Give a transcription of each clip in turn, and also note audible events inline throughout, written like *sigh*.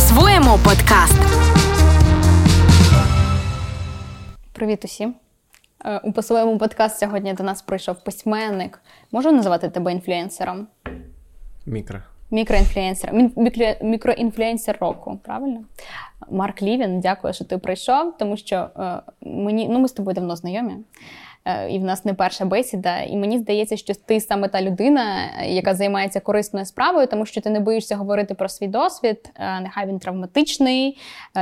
по-своєму подкаст. Привіт усім. Е, у по-своєму подкаст сьогодні до нас прийшов письменник. Можу називати тебе інфлюенсером? Мікро. Мікроінфлюенсер. Мікро- Мікроінфлюенсер року, правильно? Марк Лівін, дякую, що ти прийшов, тому що е, мені ну ми з тобою давно знайомі. Е, І в нас не перша бесіда, і мені здається, що ти саме та людина, е, яка займається корисною справою, тому що ти не боїшся говорити про свій досвід. е, Нехай він травматичний,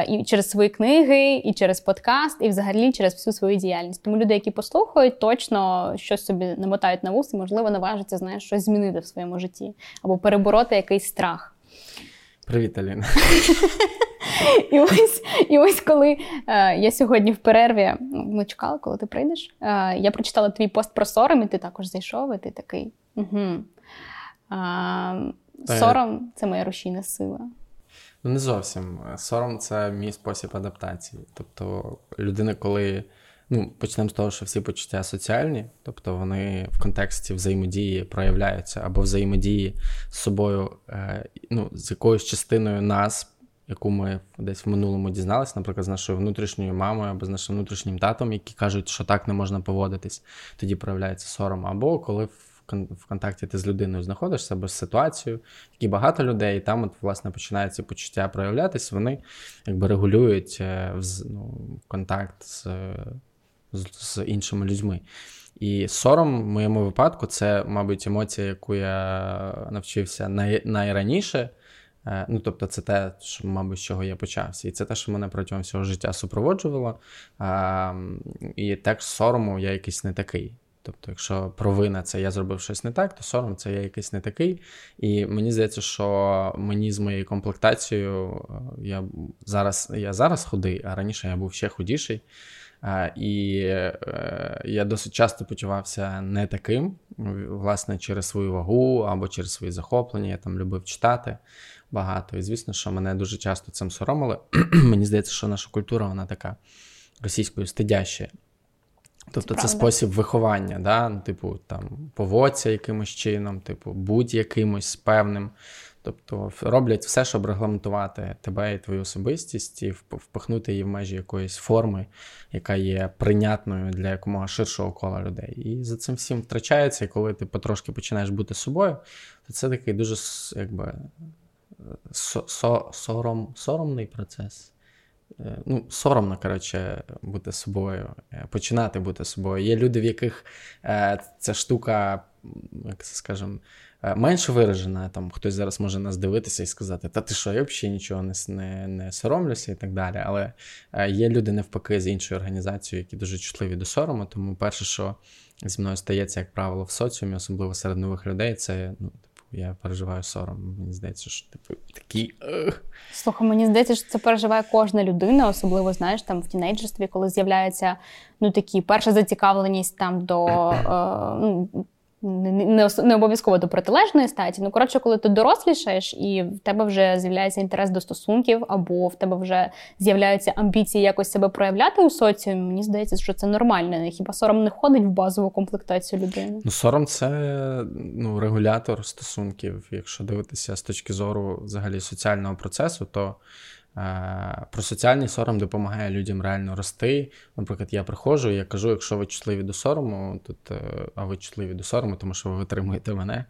і через свої книги, і через подкаст, і взагалі через всю свою діяльність. Тому люди, які послухають, точно щось собі намотають на вус, і можливо наважаться знаєш, щось змінити в своєму житті або перебороти якийсь страх. Привіт, Аліна. *laughs* І ось, і ось коли е, я сьогодні в перерві, ну, ми чекали, коли ти прийдеш. Е, я прочитала твій пост про сором, і ти також зайшов, і ти такий. Угу. Та- сором це моя рушійна сила. Ну, не зовсім. Сором це мій спосіб адаптації. Тобто, людина, коли. Ну, почнемо з того, що всі почуття соціальні, тобто вони в контексті взаємодії проявляються або взаємодії з собою, е, ну, з якоюсь частиною нас, яку ми десь в минулому дізналися, наприклад, з нашою внутрішньою мамою або з нашим внутрішнім татом, які кажуть, що так не можна поводитись, тоді проявляється сором. Або коли в контакті ти з людиною знаходишся або з ситуацією, які багато людей, і там от, власне починаються почуття проявлятися, вони якби регулюють е, ну, контакт з, з, іншими людьми. І сором в моєму випадку це, мабуть, емоція, яку я навчився най, найраніше. Е, Ну, тобто, це те, що, мабуть, з чого я почався. І це те, що мене протягом всього життя супроводжувало. А, і так сорому я якийсь не такий. Тобто, якщо провина це я зробив щось не так, то сором це я якийсь не такий. І мені здається, що мені з моєю комплектацією е, я зараз я зараз худий, а раніше я був ще худіший. І е, я досить часто почувався не таким, власне, через свою вагу або через свої захоплення. Я там любив читати багато. І звісно, що мене дуже часто цим соромили. *clears throat* Мені здається, що наша культура вона така російською стидяща. Тобто це, правда. спосіб виховання, да? ну, типу, там, поводься якимось чином, типу, будь якимось певним. Тобто роблять все, щоб регламентувати тебе і твою особистість, і впихнути її в межі якоїсь форми, яка є прийнятною для якомога ширшого кола людей. І за цим всім втрачається, і коли ти потрошки починаєш бути собою, то це такий дуже якби, со- сором, соромний процес. Е, Ну, соромно, коротше, бути собою, е, починати бути собою. Є люди, в яких е, ця штука, як скажемо, е, менш виражена. Там хтось зараз може нас дивитися і сказати, та ти що, я взагалі нічого не, не, не соромлюся і так далі. Але е, є люди навпаки з іншою організацією, які дуже чутливі до сорому. Тому перше, що зі мною стається, як правило, в соціумі, особливо серед нових людей, це ну, типу, я переживаю сором. Мені здається, що типу такий. Слухай, мені здається, що це переживає кожна людина, особливо знаєш, там в тінейджерстві, коли з'являється ну такі перша зацікавленість там до е, ну, не, не, обов'язково до протилежної статі. Ну коротше, коли ти дорослішаєш, і в тебе вже з'являється інтерес до стосунків, або в тебе вже з'являються амбіції якось себе проявляти у соціумі. Мені здається, що це нормально. Хіба сором не входить в базову комплектацію людини? Ну, сором це ну, регулятор стосунків. Якщо дивитися з точки зору взагалі соціального процесу, то про соціальний сором допомагає людям реально рости. Наприклад, я приходжу і я кажу, якщо ви чутливі до сорому, тут, е, а ви чутливі до сорому, тому що ви витримуєте мене.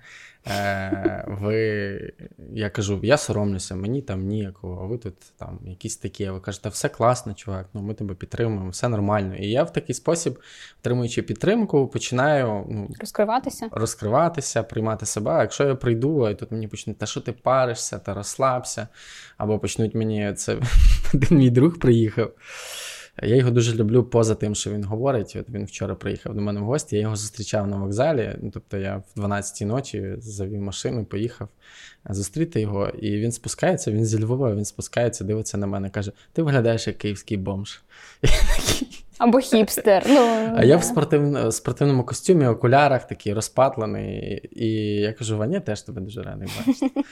Е, ви, я кажу, я соромлюся, мені там ніякого, а ви тут там якісь такі. А ви кажете, все класно, чувак, ну ми тебе підтримуємо, все нормально. І я в такий спосіб, отримуючи підтримку, починаю ну, Розкриватися? розкриватися, приймати себе. А якщо я прийду, і тут мені почнуть, та що ти паришся, та розслабся, або почнуть мені це *laughs* один мій друг приїхав. Я його дуже люблю поза тим, що він говорить. От він вчора приїхав до мене в гості, я його зустрічав на вокзалі. Ну, тобто я в 12-й ночі завів машину, поїхав зустріти його, і він спускається, він зі Львова, він спускається, дивиться на мене, каже: Ти виглядаєш як київський бомж. *laughs* Або хіпстер. Ну, а я в да. спортивному, спортивному костюмі, окулярах, такий розпатлений. І я кажу: Ваня, теж тебе дуже радий бачити.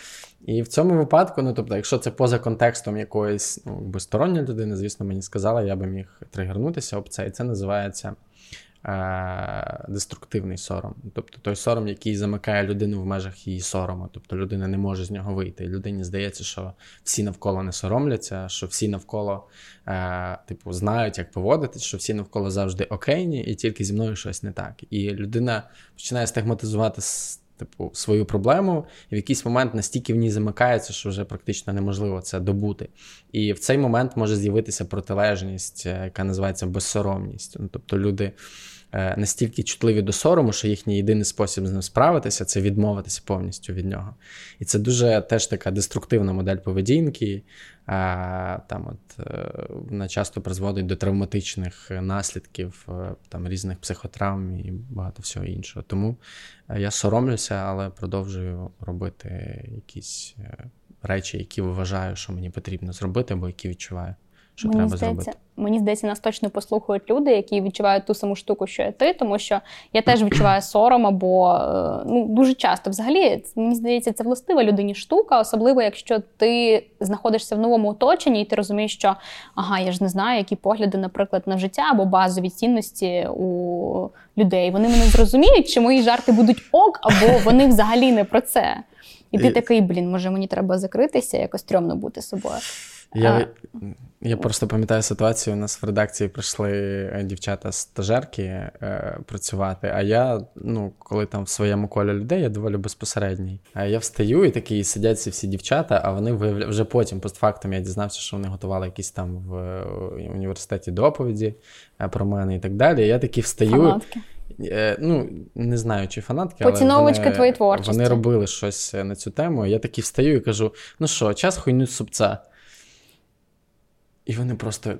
І в цьому випадку, ну тобто, якщо це поза контекстом якоїсь ну, сторонньої людини, звісно, мені сказала, я би міг тригернутися об це. І це називається е, деструктивний сором. Тобто той сором, який замикає людину в межах її сорому. Тобто людина не може з нього вийти. Людині здається, що всі навколо не соромляться, що всі навколо е, типу, знають, як поводитись, що всі навколо завжди окейні, і тільки зі мною щось не так. І людина починає стигматизувати типу, свою проблему, і в якийсь момент настільки в ній замикається, що вже практично неможливо це добути. І в цей момент може з'явитися протилежність, е, яка називається безсоромність. Ну, Тобто люди. Е, настільки чутливі до сорому, що їхній єдиний спосіб з ним справитися це відмовитися повністю від нього. І це дуже теж така деструктивна модель поведінки. Там от е, вона часто призводить до травматичних наслідків е, там різних психотравм і багато всього іншого. Тому я соромлюся, але продовжую робити якісь речі, які вважаю, що мені потрібно зробити, або які відчуваю що мені треба здається, зробити. Мені здається, нас точно послухають люди, які відчувають ту саму штуку, що і ти, тому що я теж відчуваю сором, або е, ну дуже часто, взагалі, мені здається, це властива людині штука, особливо якщо ти знаходишся в новому оточенні, і ти розумієш, що ага, я ж не знаю, які погляди, наприклад, на життя або базові цінності у людей. Вони мене зрозуміють, чи мої жарти будуть ок, або вони взагалі не про це. І ти такий, блін, може мені треба закритися, якось стрьомно бути собою. Я я просто пам'ятаю ситуацію. У нас в редакції прийшли е, дівчата-стажерки е, працювати. А я, ну, коли там в своєму колі людей, я доволі безпосередній. А я встаю і такі сидять ці всі дівчата, а вони виявля... вже потім, постфактом, я дізнався, що вони готували якісь там в е, університеті доповіді е, про мене і так далі. я такі встаю. Фанатки. Ну, не знаю, чи фанатки, але вони, твої творчості. Вони робили щось на цю тему. Я такий встаю і кажу: ну що, час хуйню супця. І вони просто.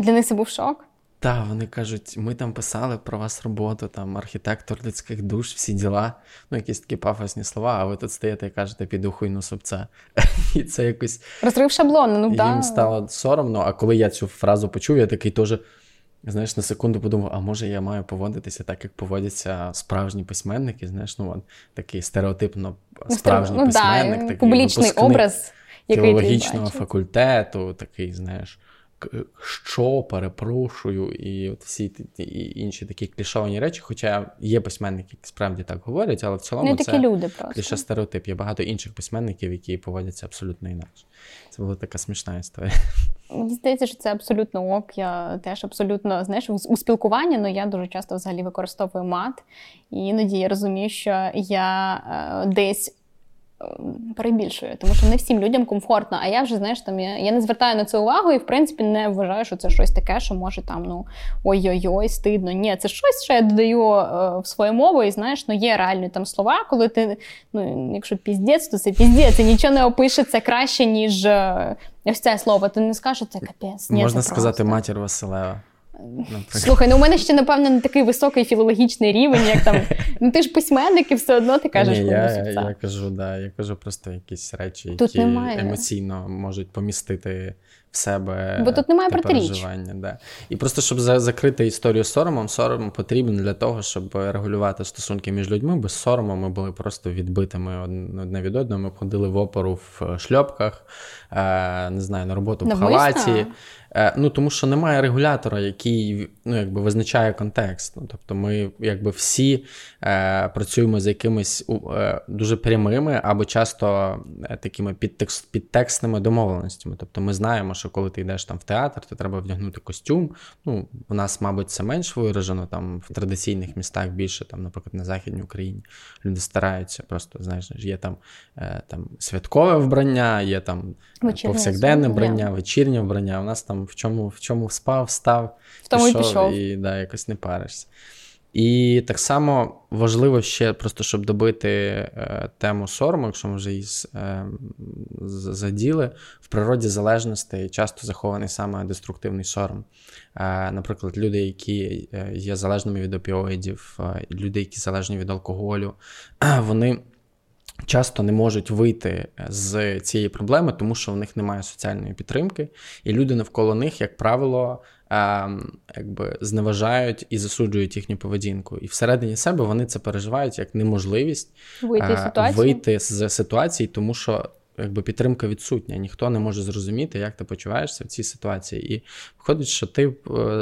Для них це був шок? Так, вони кажуть, ми там писали про вас роботу, там архітектор людських душ, всі діла. Ну, якісь такі пафосні слова, а ви тут стоїте і кажете, піду хуйну собце. *laughs* І це якось. Розрив шаблон, ну Їм да. стало соромно, а коли я цю фразу почув, я такий теж. Знаєш, на секунду подумав, а може я маю поводитися так, як поводяться справжні письменники. Знаєш, ну от такий стереотипно ну, справжній ну, письменник, да, такий публічний образ філологічного факультету, такий, знаєш, що перепрошую, і от всі і інші такі клішовані речі. Хоча є письменники, які справді так говорять, але в цілому Не це люди просто. кліше стереотип. Є багато інших письменників, які поводяться абсолютно інакше. Це була така смішна історія. Мені здається, що це абсолютно ок. Я теж абсолютно знаєш, у спілкуванні, але я дуже часто взагалі використовую мат. І іноді я розумію, що я е, десь перебільшую, тому що не всім людям комфортно. А я вже знаєш, там я, я не звертаю на це увагу і в принципі не вважаю, що це щось таке, що може там ну ой-ой-ой, стидно. Ні, це щось, що я додаю е, в свою мову, і знаєш, ну є реальні там слова, коли ти ну, якщо піздець, то це піздець, і нічого не опишеться краще, ніж е, ось це слово. Ти не скажеш, це капець. Ні, Можна це сказати просто. матір Василева. Наприклад. Слухай, ну у мене ще, напевно, не такий високий філологічний рівень, як там. *laughs* Ну ти ж письменник і все одно ти кажеш, Ні, я, я, кажу, да, я кажу просто якісь речі, тут які немає. емоційно можуть помістити в себе Бо тут немає протиріч. Да. І просто щоб закрити історію соромом, сором потрібен для того, щоб регулювати стосунки між людьми. Без сорому ми були просто відбитими одне від одного. Ми ходили в опору в шльопках, е, не знаю, на роботу в халаті. Е, ну тому що немає регулятора, який ну, якби визначає контекст. Ну, Тобто ми якби всі е, працюємо з якимись е, дуже прямими або часто е, такими підтекст, підтекстними домовленостями. Тобто ми знаємо, що коли ти йдеш там в театр, то треба вдягнути костюм. Ну, У нас, мабуть, це менш виражено там в традиційних містах більше, там, наприклад, на Західній Україні. Люди стараються, просто знаєш, є там е, там святкове вбрання, є там Вечірня повсякденне вбрання, вечірнє вбрання. У нас там в чому в чому спав, став, в тому пішов, і пішов. і да, якось не паришся. І так само важливо ще, просто щоб добити е, тему сорому, якщо ми вже її е, заділи, в природі залежностей часто захований саме деструктивний сором. Е, наприклад, люди, які е, є залежними від опіоїдів, е, люди, які залежні від алкоголю, *clears throat* вони часто не можуть вийти з цієї проблеми, тому що в них немає соціальної підтримки, і люди навколо них, як правило, ем, якби зневажають і засуджують їхню поведінку. І всередині себе вони це переживають як неможливість вийти, е, вийти з ситуації, тому що якби підтримка відсутня. Ніхто не може зрозуміти, як ти почуваєшся в цій ситуації. І виходить, що ти е,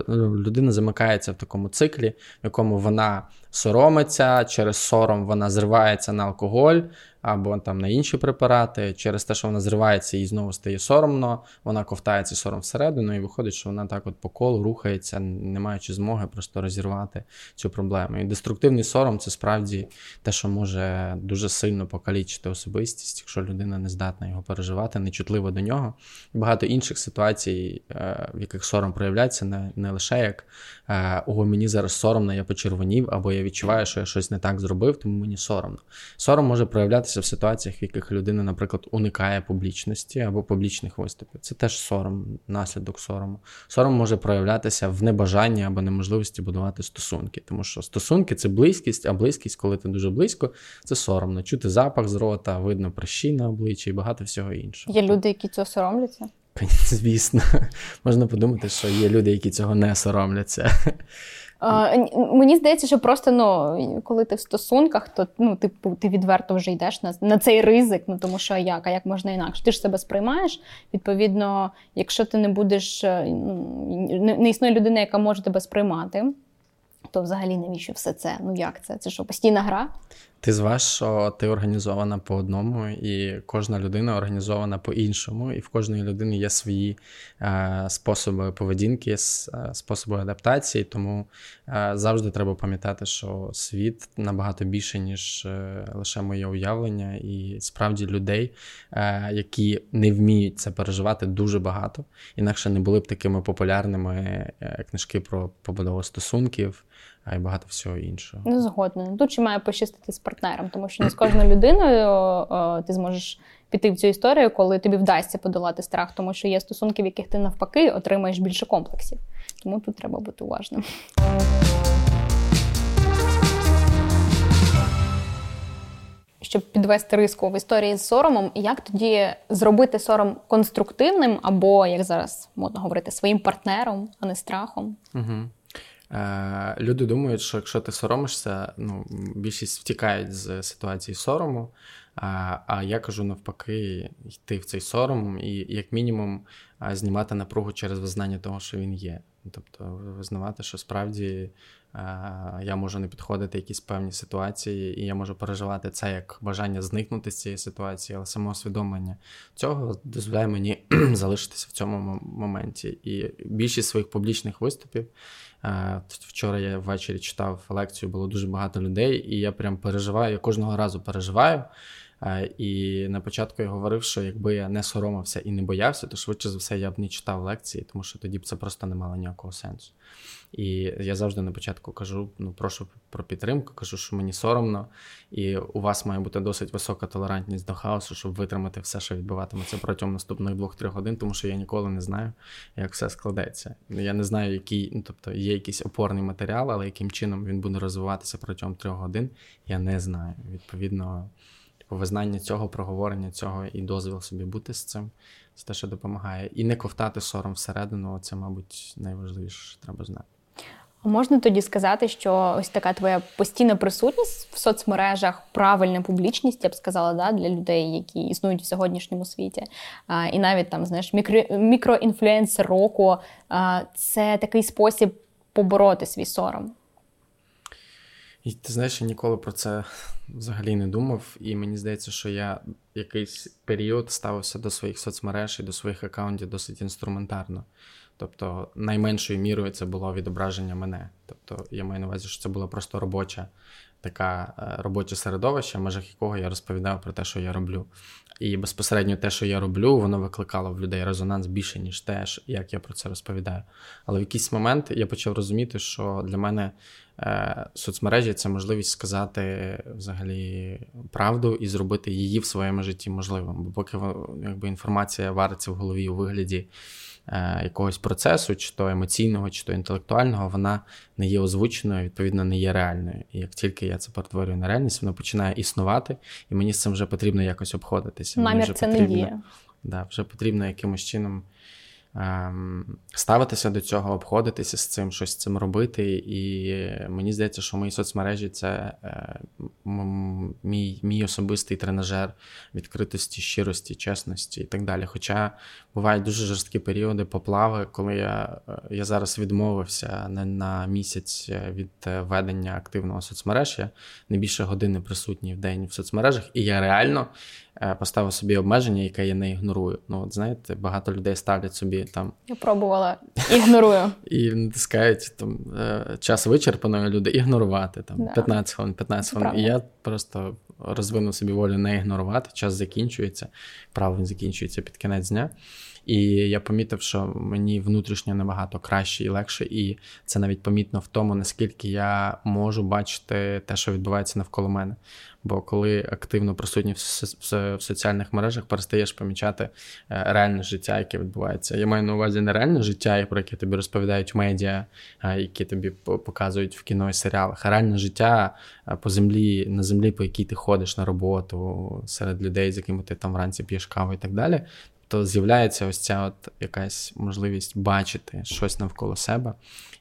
людина замикається в такому циклі, в якому вона соромиться, через сором вона зривається на алкоголь або там на інші препарати. Через те, що вона зривається і знову стає соромно, вона ковтає цей сором всередину, і виходить, що вона так от по колу рухається, не маючи змоги просто розірвати цю проблему. І деструктивний сором це справді те, що може дуже сильно покалічити особистість, якщо людина не здатна його переживати, не чутлива до нього. Багато інших ситуацій, е, в яких сором проявляється, не, не лише як е, ого, мені зараз соромно, я почервонів, або я відчуваю, що я щось не так зробив, тому мені соромно. Сором може проявлятися в ситуаціях, в яких людина, наприклад, уникає публічності або публічних виступів. Це теж сором, наслідок сорому. Сором може проявлятися в небажанні або неможливості будувати стосунки, тому що стосунки це близькість, а близькість, коли ти дуже близько, це соромно. Чути запах з рота, видно прищі на обличчі і багато всього іншого. Є люди, які цього соромляться. *laughs* Звісно, можна подумати, що є люди, які цього не соромляться. А, Мені здається, що просто ну, коли ти в стосунках, то ну, ти ти відверто вже йдеш на на цей ризик, ну тому що як, а як можна інакше? Ти ж себе сприймаєш. Відповідно, якщо ти не будеш, е, ну, не, не існує людина, яка може тебе сприймати, то взагалі навіщо все це? Ну як це? Це що, постійна гра? Ти зваж, що ти організована по одному, і кожна людина організована по-іншому, і в кожної людини є свої е, способи поведінки, е, способи адаптації. Тому е, завжди треба пам'ятати, що світ набагато більше, ніж е, лише моє уявлення, і справді людей, е, які не вміють це переживати, дуже багато. Інакше не були б такими популярними е, книжки про побудову стосунків а й багато всього іншого. Ну, згодна. Тут ще має пощастити з партнером, тому що не з кожною людиною о, ти зможеш піти в цю історію, коли тобі вдасться подолати страх, тому що є стосунки, в яких ти навпаки отримаєш більше комплексів. Тому тут треба бути уважним. Щоб підвести риску в історії з соромом, як тоді зробити сором конструктивним, або, як зараз модно говорити, своїм партнером, а не страхом? Угу. Е, люди думають, що якщо ти соромишся, ну, більшість втікають з ситуації сорому. А а я кажу навпаки, йти в цей сором і, як мінімум, знімати напругу через визнання того, що він є. Тобто, визнавати, що справді я можу не підходити якісь певні ситуації, і я можу переживати це як бажання зникнути з цієї ситуації, але самоусвідомлення цього дозволяє мені *clears throat* залишитися в цьому моменті. І більшість своїх публічних виступів Вчора я ввечері читав лекцію, було дуже багато людей, і я прям переживаю, я кожного разу переживаю. І на початку я говорив, що якби я не соромився і не боявся, то швидше за все я б не читав лекції, тому що тоді б це просто не мало ніякого сенсу. І я завжди на початку кажу: ну прошу про підтримку, кажу, що мені соромно, і у вас має бути досить висока толерантність до хаосу, щоб витримати все, що відбуватиметься протягом наступних двох-трьох годин, тому що я ніколи не знаю, як все складеться. Я не знаю, який, ну тобто є якийсь опорний матеріал, але яким чином він буде розвиватися протягом трьох годин, я не знаю. Відповідно, визнання цього, проговорення цього і дозвіл собі бути з цим. Це те, що допомагає. І не ковтати сором всередину, це, мабуть, найважливіше, що треба знати. А Можна тоді сказати, що ось така твоя постійна присутність в соцмережах, правильна публічність, я б сказала, да, для людей, які існують в сьогоднішньому світі, а, і навіть там знаєш, мікро, мікроінфлюенсер року а, це такий спосіб побороти свій сором. І ти знаєш, я ніколи про це взагалі не думав, і мені здається, що я якийсь період ставився до своїх соцмереж і до своїх аккаунтів досить інструментарно. Тобто, найменшою мірою це було відображення мене. Тобто, я маю на увазі, що це була просто робоча така е, робоче середовище, в межах якого я розповідав про те, що я роблю. І безпосередньо те, що я роблю, воно викликало в людей резонанс більше, ніж те, як я про це розповідаю. Але в якийсь момент я почав розуміти, що для мене е, соцмережі це можливість сказати взагалі правду і зробити її в своєму житті можливим. Бо поки якби, інформація вариться в голові у вигляді. Е, якогось процесу, чи то емоційного, чи то інтелектуального, вона не є озвученою, відповідно, не є реальною. І як тільки я це перетворюю на реальність, воно починає існувати, і мені з цим вже потрібно якось обходитися. Намір це потрібно, не діє. Да, Вже потрібно якимось чином ставитися до цього, обходитися з цим, щось з цим робити. І мені здається, що мої соцмережі це е, мій мій особистий тренажер відкритості, щирості, чесності і так далі. Хоча бувають дуже жорсткі періоди поплави, коли я е, я зараз відмовився на, на місяць від ведення активного соцмереж. Я не більше години присутній в день в соцмережах, і я реально Е, поставив собі обмеження, яке я не ігнорую. Ну, от знаєте, багато людей ставлять собі там. Я пробувала, ігнорую. *laughs* І натискають там е, час вичерпаної люди ігнорувати там 15 хвилин, 15 хвилин. І я просто розвинув собі волю не ігнорувати. Час закінчується, правильно закінчується під кінець дня. І я помітив, що мені внутрішньо набагато краще і легше, і це навіть помітно в тому, наскільки я можу бачити те, що відбувається навколо мене. Бо коли активно присутній в соціальних мережах, перестаєш помічати е, реальне життя, яке відбувається. Я маю на увазі не реальне життя, про яке тобі розповідають медіа, які тобі показують в кіно і серіалах, а реальне життя по землі, на землі, по якій ти ходиш на роботу серед людей, з якими ти там вранці п'єш каву і так далі то з'являється ось ця от якась можливість бачити щось навколо себе.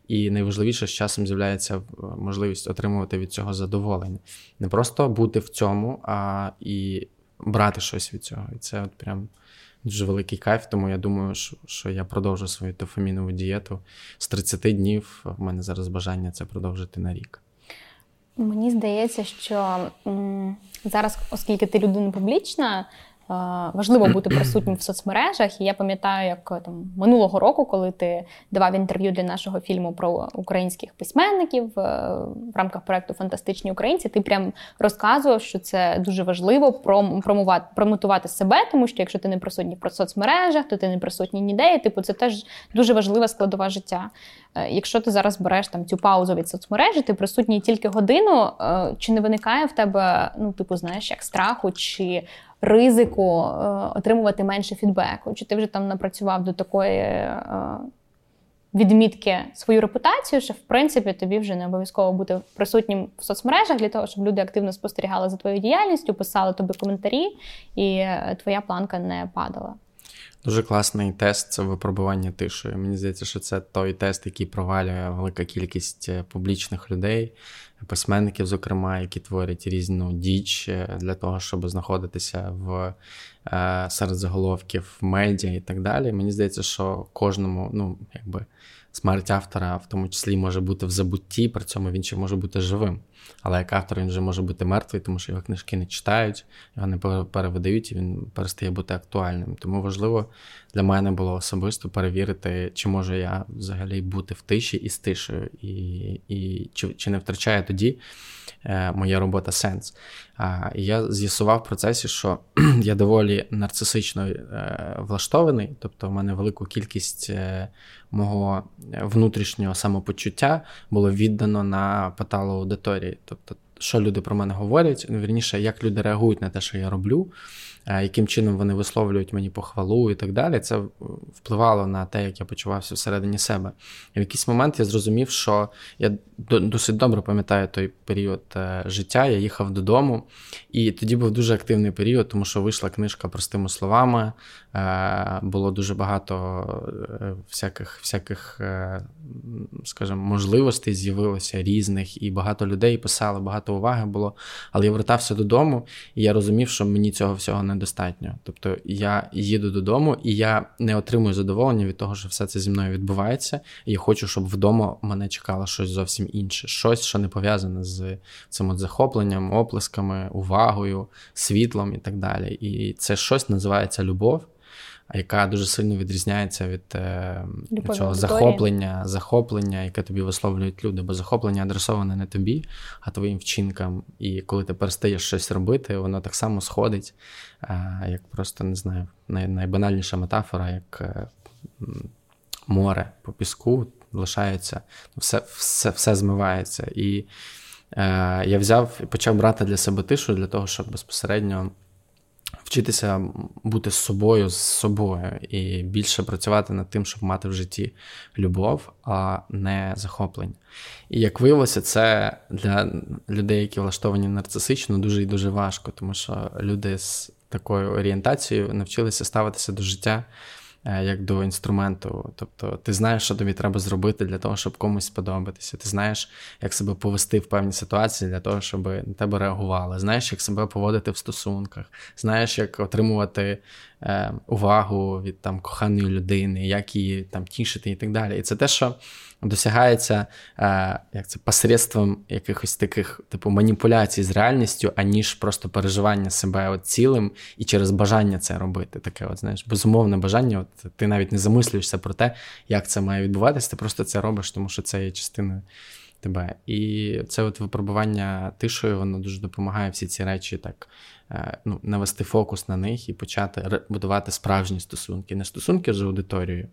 І найважливіше з часом з'являється е, можливість отримувати від цього задоволення. Не просто бути в цьому, а і брати щось від цього. І це от прям дуже великий кайф. Тому я думаю, що я продовжу свою дофамінову дієту з 30 днів. У мене зараз бажання це продовжити на рік. Мені здається, що м- зараз, оскільки ти людина публічна, важливо бути присутнім в соцмережах. І я пам'ятаю, як там минулого року, коли ти давав інтерв'ю для нашого фільму про українських письменників е, в рамках проекту Фантастичні українці, ти прям розказував, що це дуже важливо промувати, промотувати себе, тому що якщо ти не присутній в соцмережах, то ти не присутній ніде. І, Типу, це теж дуже важлива складова життя. Е, якщо ти зараз береш там цю паузу від соцмережі, ти присутній тільки годину, е, чи не виникає в тебе, ну, типу, знаєш, як страху чи ризику е, отримувати менше фідбеку? Чи ти вже там напрацював до такої відмітки свою репутацію, що в принципі тобі вже не обов'язково бути присутнім в соцмережах для того, щоб люди активно спостерігали за твоєю діяльністю, писали тобі коментарі, і твоя планка не падала? Дуже класний тест це випробування тишою. Мені здається, що це той тест, який провалює велика кількість е, публічних людей, письменників, зокрема, які творять різну діч е, для того, щоб знаходитися в серед заголовків в медіа і так далі. Мені здається, що кожному, ну якби смерть автора в тому числі може бути в забутті, при цьому він ще може бути живим. Але як автор він вже може бути мертвий, тому що його книжки не читають, його не перевидають, і він перестає бути актуальним. Тому важливо для мене було особисто перевірити, чи можу я взагалі бути в тиші і з тишею, і і чи, чи не втрачає тоді е, моя робота сенс. І я з'ясував в процесі, що *clears throat* я доволі нарцисично е, влаштований, тобто в мене велику кількість е, мого внутрішнього самопочуття було віддано на паталу аудиторії. Тобто, що люди про мене говорять, вірніше, як люди реагують на те, що я роблю. Е, яким чином вони висловлюють мені похвалу і так далі, це впливало на те, як я почувався всередині себе. І в якийсь момент я зрозумів, що я досить добре пам'ятаю той період е, життя. Я їхав додому, і тоді був дуже активний період, тому що вийшла книжка простими словами. Е, було дуже багато всяких, всяких, скажімо, можливостей з'явилося різних, і багато людей писали, багато уваги було. Але я вертався додому, і я розумів, що мені цього всього не недостатньо. Тобто я їду додому, і я не отримую задоволення від того, що все це зі мною відбувається. І я хочу, щоб вдома мене чекало щось зовсім інше, щось, що не пов'язане з цим от захопленням, оплесками, увагою, світлом і так далі. І це щось називається любов яка дуже сильно відрізняється від е, цього захоплення, захоплення, яке тобі висловлюють люди. Бо захоплення адресоване не тобі, а твоїм вчинкам. І коли ти перестаєш щось робити, воно так само сходить, е, як просто не знаю, най, найбанальніша метафора, як е, море по піску лишається, все, все, все змивається. І е, я взяв і почав брати для себе тишу для того, щоб безпосередньо вчитися бути з собою, з собою і більше працювати над тим, щоб мати в житті любов, а не захоплення. І як виявилося, це для людей, які влаштовані нарцисично, дуже і дуже важко, тому що люди з такою орієнтацією навчилися ставитися до життя як до інструменту. Тобто ти знаєш, що тобі треба зробити для того, щоб комусь сподобатися. Ти знаєш, як себе повести в певній ситуації для того, щоб на тебе реагували. Знаєш, як себе поводити в стосунках, знаєш, як отримувати е, увагу від там коханої людини, як її там тішити і так далі. І це те, що досягається е, як це посредством якихось таких типу маніпуляцій з реальністю, аніж просто переживання себе от цілим і через бажання це робити. Таке, от знаєш, безумовне бажання. От ти навіть не замислюєшся про те, як це має відбуватися. Ти просто це робиш, тому що це є частиною тебе. І це от випробування тишою, воно дуже допомагає всі ці речі так е, ну, навести фокус на них і почати будувати справжні стосунки. Не стосунки з аудиторією,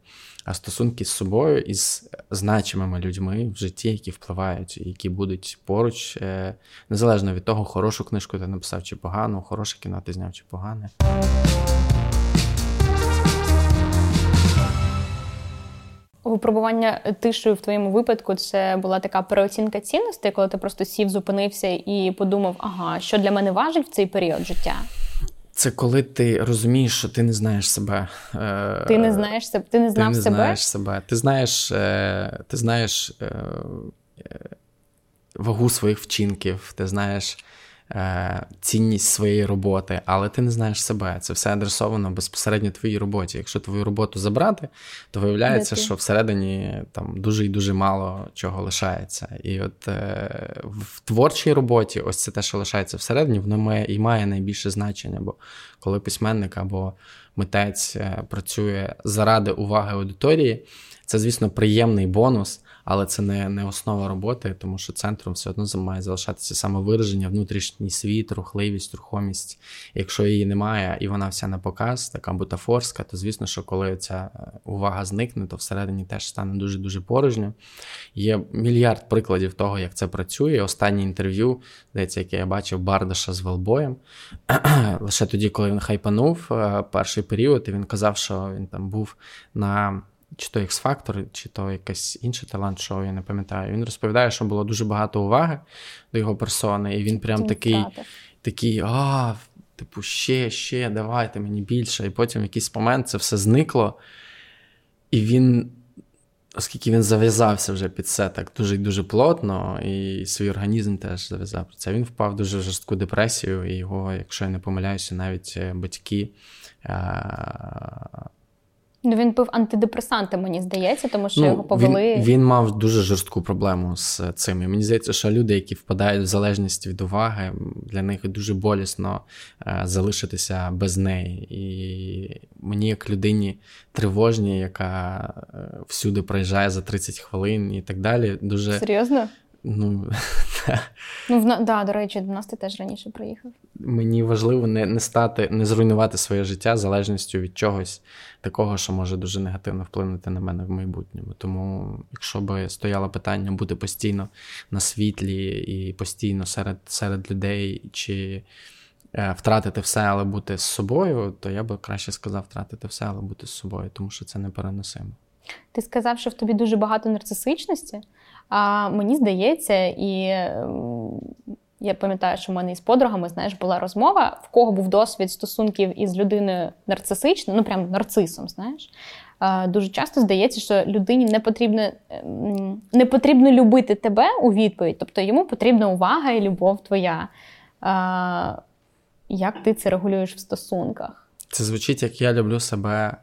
а стосунки з собою і з значимими людьми в житті, які впливають, які будуть поруч, е, незалежно від того, хорошу книжку ти написав чи погану, хороше кіно ти зняв чи погане. Випробування тишою в твоєму випадку це була така переоцінка цінностей, коли ти просто сів, зупинився і подумав, ага, що для мене важить в цей період життя. Це коли ти розумієш, що ти не знаєш себе. Е, ти не знаєш себе, ти не знав ти не себе? знаєш себе. Ти знаєш, е, ти знаєш е, вагу своїх вчинків, ти знаєш цінність своєї роботи, але ти не знаєш себе. Це все адресовано безпосередньо твоїй роботі. Якщо твою роботу забрати, то виявляється, що всередині там дуже і дуже мало чого лишається. І от е, в творчій роботі, ось це те, що лишається всередині, воно має і має найбільше значення. Бо коли письменник або митець е, працює заради уваги аудиторії, це, звісно, приємний бонус але це не не основа роботи, тому що центром все одно має залишатися самовираження, внутрішній світ, рухливість, рухомість. Якщо її немає і вона вся на показ, така бутафорська, то звісно, що коли ця е, увага зникне, то всередині теж стане дуже дуже порожньо. Є мільярд прикладів того, як це працює. Останнє інтерв'ю, здається, яке я бачив Бардаша з Велбоєм. *clears throat* Лише тоді, коли він хайпанув е, перший період, і він казав, що він там був на чи то X-Factor, чи то якесь інше талант-шоу, я не пам'ятаю. Він розповідає, що було дуже багато уваги до його персони, і він прям такий, такий, а, типу, ще, ще, давайте мені більше. І потім в якийсь момент це все зникло. І він, оскільки він зав'язався вже під це так дуже і дуже плотно, і свій організм теж зав'язав про це, він впав в дуже жорстку депресію, і його, якщо я не помиляюся, навіть е, батьки. Ну, він пив антидепресанти, мені здається, тому що ну, його повели. Він, він мав дуже жорстку проблему з цим. І Мені здається, що люди, які впадають в залежність від уваги, для них дуже болісно е, залишитися без неї. І мені, як людині тривожній, яка е, всюди проїжджає за 30 хвилин і так далі, дуже серйозно. Ну, *laughs* ну в, да, до речі, до нас ти теж раніше приїхав. Мені важливо не не стати, не зруйнувати своє життя залежністю від чогось такого, що може дуже негативно вплинути на мене в майбутньому. Тому, якщо би стояло питання бути постійно на світлі і постійно серед серед людей, чи е, втратити все, але бути з собою, то я би краще сказав втратити все, але бути з собою, тому що це непереносимо. Ти сказав, що в тобі дуже багато нарцисичності. А мені здається, і я пам'ятаю, що в мене із подругами знаєш, була розмова, в кого був досвід стосунків із людиною нарцисичною, ну прям нарцисом. знаєш. Дуже часто здається, що людині не потрібно ем, не потрібно любити тебе у відповідь, тобто йому потрібна увага і любов твоя. Як ти це регулюєш в стосунках? Це звучить, як я люблю себе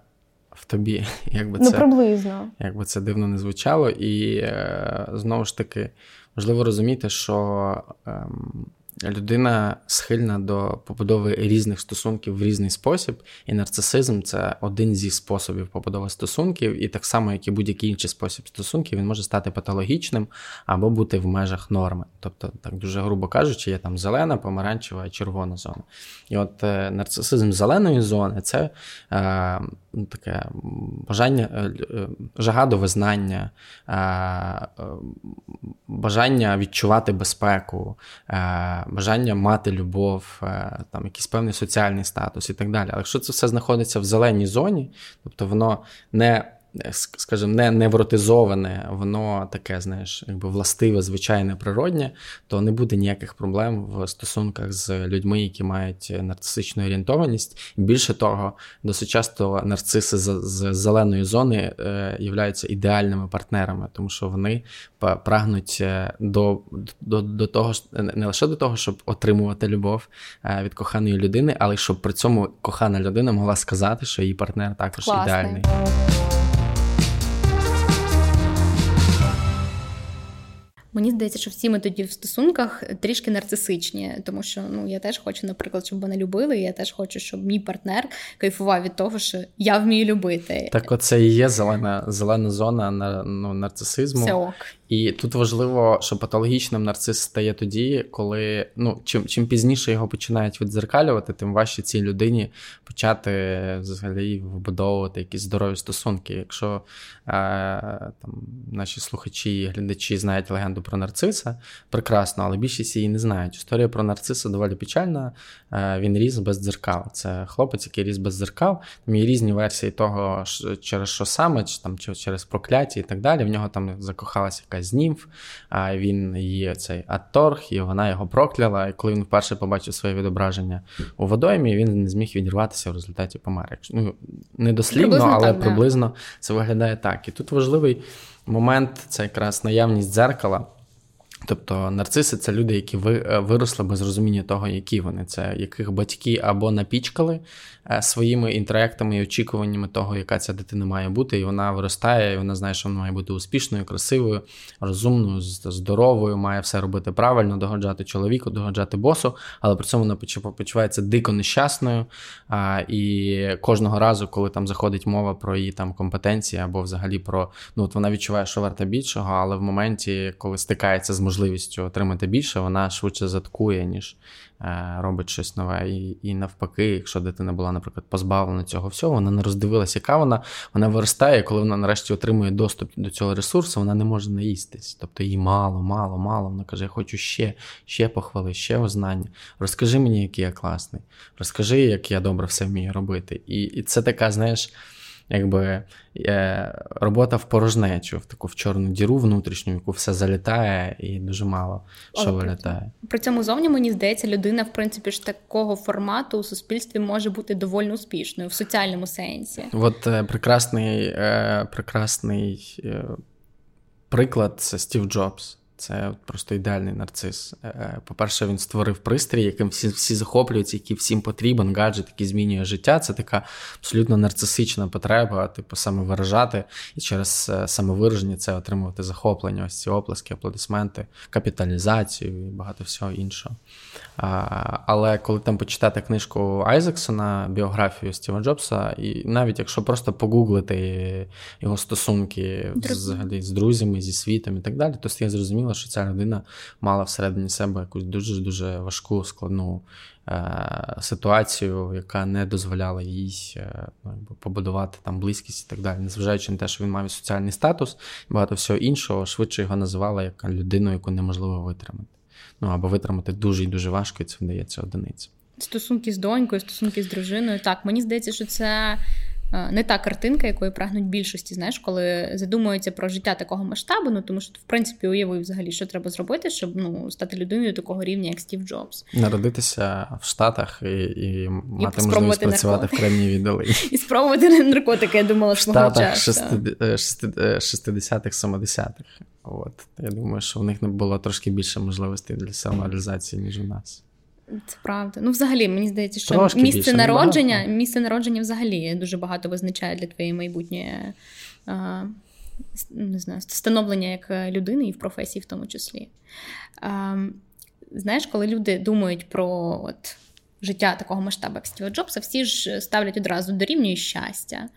в тобі. *laughs* Якби ну, це, приблизно. Якби це дивно не звучало. І е, знову ж таки, важливо розуміти, що. Е, людина схильна до побудови різних стосунків в різний спосіб, і нарцисизм це один зі способів побудови стосунків, і так само, як і будь-який інший спосіб стосунків, він може стати патологічним або бути в межах норми. Тобто, так дуже грубо кажучи, є там зелена, помаранчева і червона зона. І от е, нарцисизм зеленої зони це е, таке бажання, е, е, жага до визнання, е, бажання відчувати безпеку бажання мати любов, е, там якийсь певний соціальний статус і так далі. Але якщо це все знаходиться в зеленій зоні, тобто воно не скажімо, не невротизоване, воно таке, знаєш, якби властиве, звичайне, природнє, то не буде ніяких проблем в стосунках з людьми, які мають нарцисичну орієнтованість. Більше того, досить часто нарциси з зеленої зони е, являються ідеальними партнерами, тому що вони прагнуть е, до, до, до того, не лише до того, щоб отримувати любов е, від коханої людини, але й щоб при цьому кохана людина могла сказати, що її партнер також Класний. ідеальний. Мені здається, що всі ми тоді в стосунках трішки нарцисичні, тому що ну я теж хочу, наприклад, щоб мене любили. і Я теж хочу, щоб мій партнер кайфував від того, що я вмію любити. Так, оце і є зелена зелена зона на ну, нарцисизму. Це ок. І тут важливо, що патологічним нарцис стає тоді, коли ну чим чим пізніше його починають відзеркалювати, тим важче цій людині почати взагалі вбудовувати якісь здорові стосунки. Якщо е, там наші слухачі і глядачі знають легенду про нарциса, прекрасно, але більшість її не знають. Історія про нарциса доволі печальна. Е, він ріс без дзеркал. Це хлопець, який ріс без дзеркал. Там є різні версії того, через що саме, чи там через прокляття і так далі. В нього там закохалася якась німф, а він її цей атторг, і вона його прокляла. І коли він вперше побачив своє відображення у водоймі, він не зміг відірватися в результаті помер. Ну, Не дослівно, приблизно але так, приблизно да. це виглядає так. І тут важливий момент це якраз наявність дзеркала. Тобто нарциси це люди, які е, виросли без розуміння того, які вони, це яких батьки або напічкали е, своїми інтерактами і очікуваннями того, яка ця дитина має бути, і вона виростає, і вона знає, що вона має бути успішною, красивою, розумною, здоровою, має все робити правильно, догоджати чоловіку, догоджати босу, але при цьому вона почувається дико нещасною. І кожного разу, коли там заходить мова про її там компетенції або взагалі про ну от вона відчуває, що варта більшого, але в моменті, коли стикається з можливістю отримати більше, вона швидше заткує, ніж е, робить щось нове. І і навпаки, якщо дитина була, наприклад, позбавлена цього всього, вона не роздивилася, яка вона вона виростає, коли вона нарешті отримує доступ до цього ресурсу, вона не може наїстись. Тобто їй мало, мало, мало. Вона каже: Я хочу ще, ще похвали, ще ознання. Розкажи мені, який я класний. Розкажи, як я добре все вмію робити. І, І це така, знаєш якби е, робота в порожнечу, в таку в чорну діру внутрішню, яку все залітає, і дуже мало що Але вилітає. При цьому зовні мені здається, людина, в принципі, ж такого формату у суспільстві може бути доволі успішною в соціальному сенсі. От е, прекрасний, е, прекрасний е, приклад це Стів Джобс. Це просто ідеальний нарцис. Е, е, по-перше, він створив пристрій, яким всі всі захоплюються, який всім потрібен, гаджет, який змінює життя. Це така абсолютно нарцисична потреба, типу, саме виражати і через е, самовираження це отримувати захоплення, ось ці оплески, аплодисменти, капіталізацію і багато всього іншого. Але коли там почитати книжку Айзексона, біографію Стіва Джобса, і навіть якщо просто погуглити його стосунки взагалі з друзями, зі світом і так далі, то стає зрозуміло, що ця людина мала всередині себе якусь дуже дуже важку складну е- ситуацію, яка не дозволяла їй е- ну, побудувати там близькість і так далі, незважаючи на те, що він мав соціальний статус, і багато всього іншого, швидше його називали як людину, яку неможливо витримати ну або витримати дуже і дуже важко, і це вдається одиниці. Стосунки з донькою, стосунки з дружиною. Так, мені здається, що це не та картинка, якої прагнуть більшості, знаєш, коли задумуються про життя такого масштабу, ну тому що в принципі уявив взагалі, що треба зробити, щоб ну стати людиною такого рівня, як Стів Джобс. Народитися в Штатах і і мати і можливість працювати наркотики. в кремній віддали. *laughs* І спробувати наркотики, я думала, в Штатах 60-х, 70-х. От я думаю, що в них не було трошки більше можливостей для самореалізації, ніж у нас. Це правда. Ну, взагалі, мені здається, що Трошки місце більше, народження місце народження взагалі дуже багато визначає для твоєї майбутнє а, не знаю, становлення як людини і в професії в тому числі. А, Знаєш, коли люди думають про от, життя такого масштабу, як Стіва Джобса, всі ж ставлять одразу дорівнює щастя.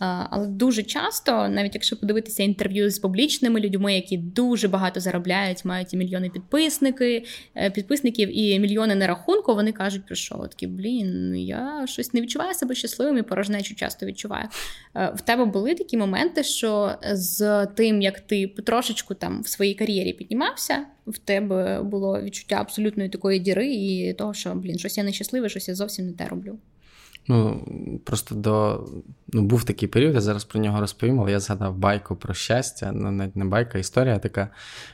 Але дуже часто, навіть якщо подивитися інтерв'ю з публічними людьми, які дуже багато заробляють, мають і мільйони підписники, е, підписників і мільйони на рахунку, вони кажуть, про що такі, блін, я щось не відчуваю себе щасливим і порожнечу часто відчуваю. Е, в тебе були такі моменти, що з тим, як ти потрошечку там в своїй кар'єрі піднімався, в тебе було відчуття абсолютної такої діри і того, що блін, щось я нещасливе, щось я зовсім не те роблю. Ну, просто до. Ну, був такий період, я зараз про нього розповім, але я згадав байку про щастя. Ну, навіть не байка, історія така.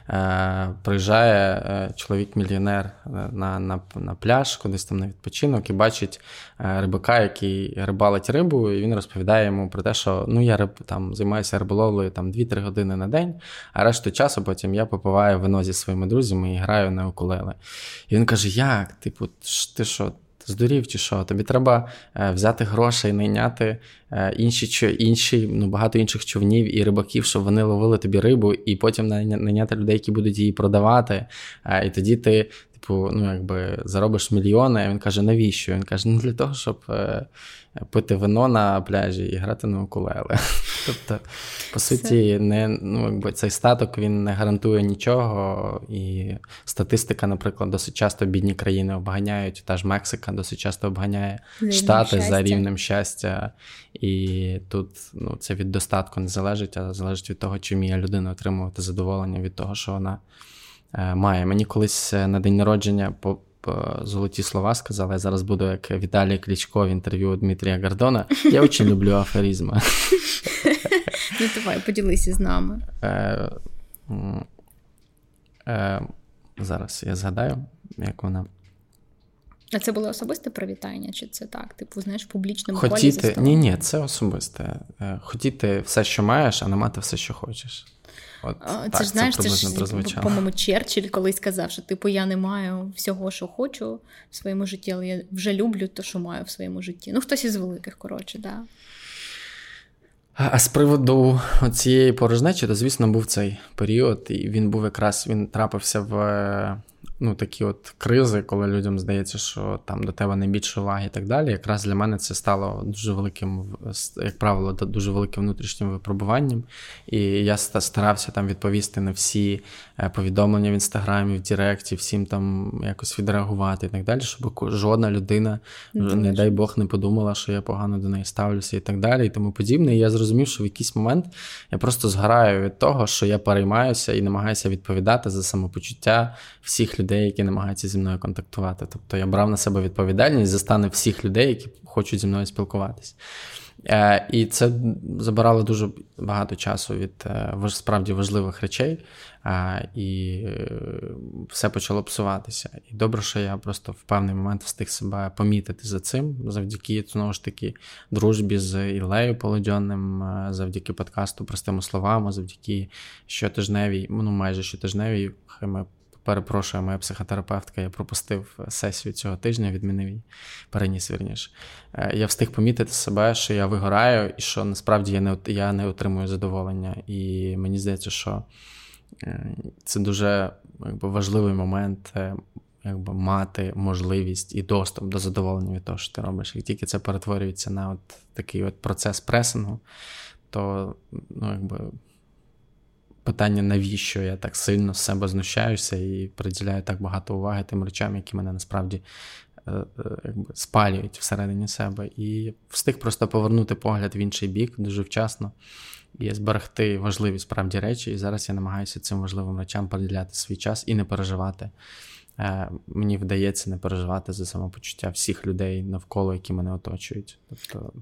Е, Приїжджає е, чоловік-мільйонер е, на на, на пляж, кудись там на відпочинок, і бачить е, рибака, який рибалить рибу, і він розповідає йому про те, що ну, я риб, там, займаюся риболовлею там, 2-3 години на день, а решту часу потім я попиваю вино зі своїми друзями і граю на укулеле. І він каже: Як? Типу, ти що? Здурів чи що? Тобі треба е, взяти гроші і найняти е, інші інші, ну багато інших човнів і рибаків, щоб вони ловили тобі рибу, і потім найняти людей, які будуть її продавати. Е, і тоді ти, типу, ну якби заробиш мільйони. А він каже, навіщо? Він каже, ну для того, щоб пити вино на пляжі і грати на укулеле. *laughs* Тобто, по суті, не, ну, якби цей статок він не гарантує нічого. І статистика, наприклад, досить часто бідні країни обганяють, та ж Мексика досить часто обганяє Рівнем штати щастя. за рівнем щастя. І тут ну, це від достатку не залежить, а залежить від того, чи вміє людина отримувати задоволення від того, що вона е, має. Мені колись е, на день народження по золоті слова сказала. Я зараз буду як Віталій Кличко в інтерв'ю Дмитрія Гордона. Я *laughs* дуже люблю афоризми. Ну, давай, поділися з нами. Е, е, зараз я згадаю, як вона. А це було особисте привітання, чи це так? Типу, знаєш, в публічному Хотіти... полі Ні, ні, це особисте. Е, хотіти все, що маєш, а не мати все, що хочеш. От, Це так, ж знаєш, це, ж, по-моєму, Черчилль колись сказав, що типу я не маю всього, що хочу в своєму житті, але я вже люблю те, що маю в своєму житті. Ну, хтось із великих, коротше, да. А з приводу цієї порожнечі, то, звісно, був цей період, і він був якраз він трапився в ну, такі от кризи, коли людям здається, що там до тебе найбільше уваги і так далі. Якраз для мене це стало дуже великим, як правило, дуже великим внутрішнім випробуванням. І я старався там відповісти на всі е, повідомлення в інстаграмі, в Директі, всім там якось відреагувати і так далі, щоб жодна людина, Дуже не дай Бог, не подумала, що я погано до неї ставлюся і так далі, і тому подібне. І я зрозумів, що в якийсь момент я просто згораю від того, що я переймаюся і намагаюся відповідати за самопочуття всіх людей які намагаються зі мною контактувати. Тобто я брав на себе відповідальність за стани всіх людей, які хочуть зі мною спілкуватися. Е, І це забирало дуже багато часу від е, справді важливих речей, е, і все почало псуватися. І добре, що я просто в певний момент встиг себе помітити за цим, завдяки знову ж таки дружбі з Ілею Полодьонним, е, завдяки подкасту простими словами, завдяки щотижневій, ну майже щотижневій, хай ми Перепрошую, моя психотерапевтка, я пропустив сесію цього тижня, відмінив її, переніс вірніше. Е, я встиг помітити себе, що я вигораю, і що насправді я не я не отримую задоволення. І мені здається, що е, це дуже якби, важливий момент е, якби, мати можливість і доступ до задоволення від того, що ти робиш. І тільки це перетворюється на от такий от процес пресингу, то ну, якби питання, навіщо я так сильно з себе знущаюся і приділяю так багато уваги тим речам, які мене насправді е, е, якби, спалюють всередині себе. І встиг просто повернути погляд в інший бік дуже вчасно і зберегти важливі справді речі. І зараз я намагаюся цим важливим речам приділяти свій час і не переживати. Е, мені вдається не переживати за самопочуття всіх людей навколо, які мене оточують. Тобто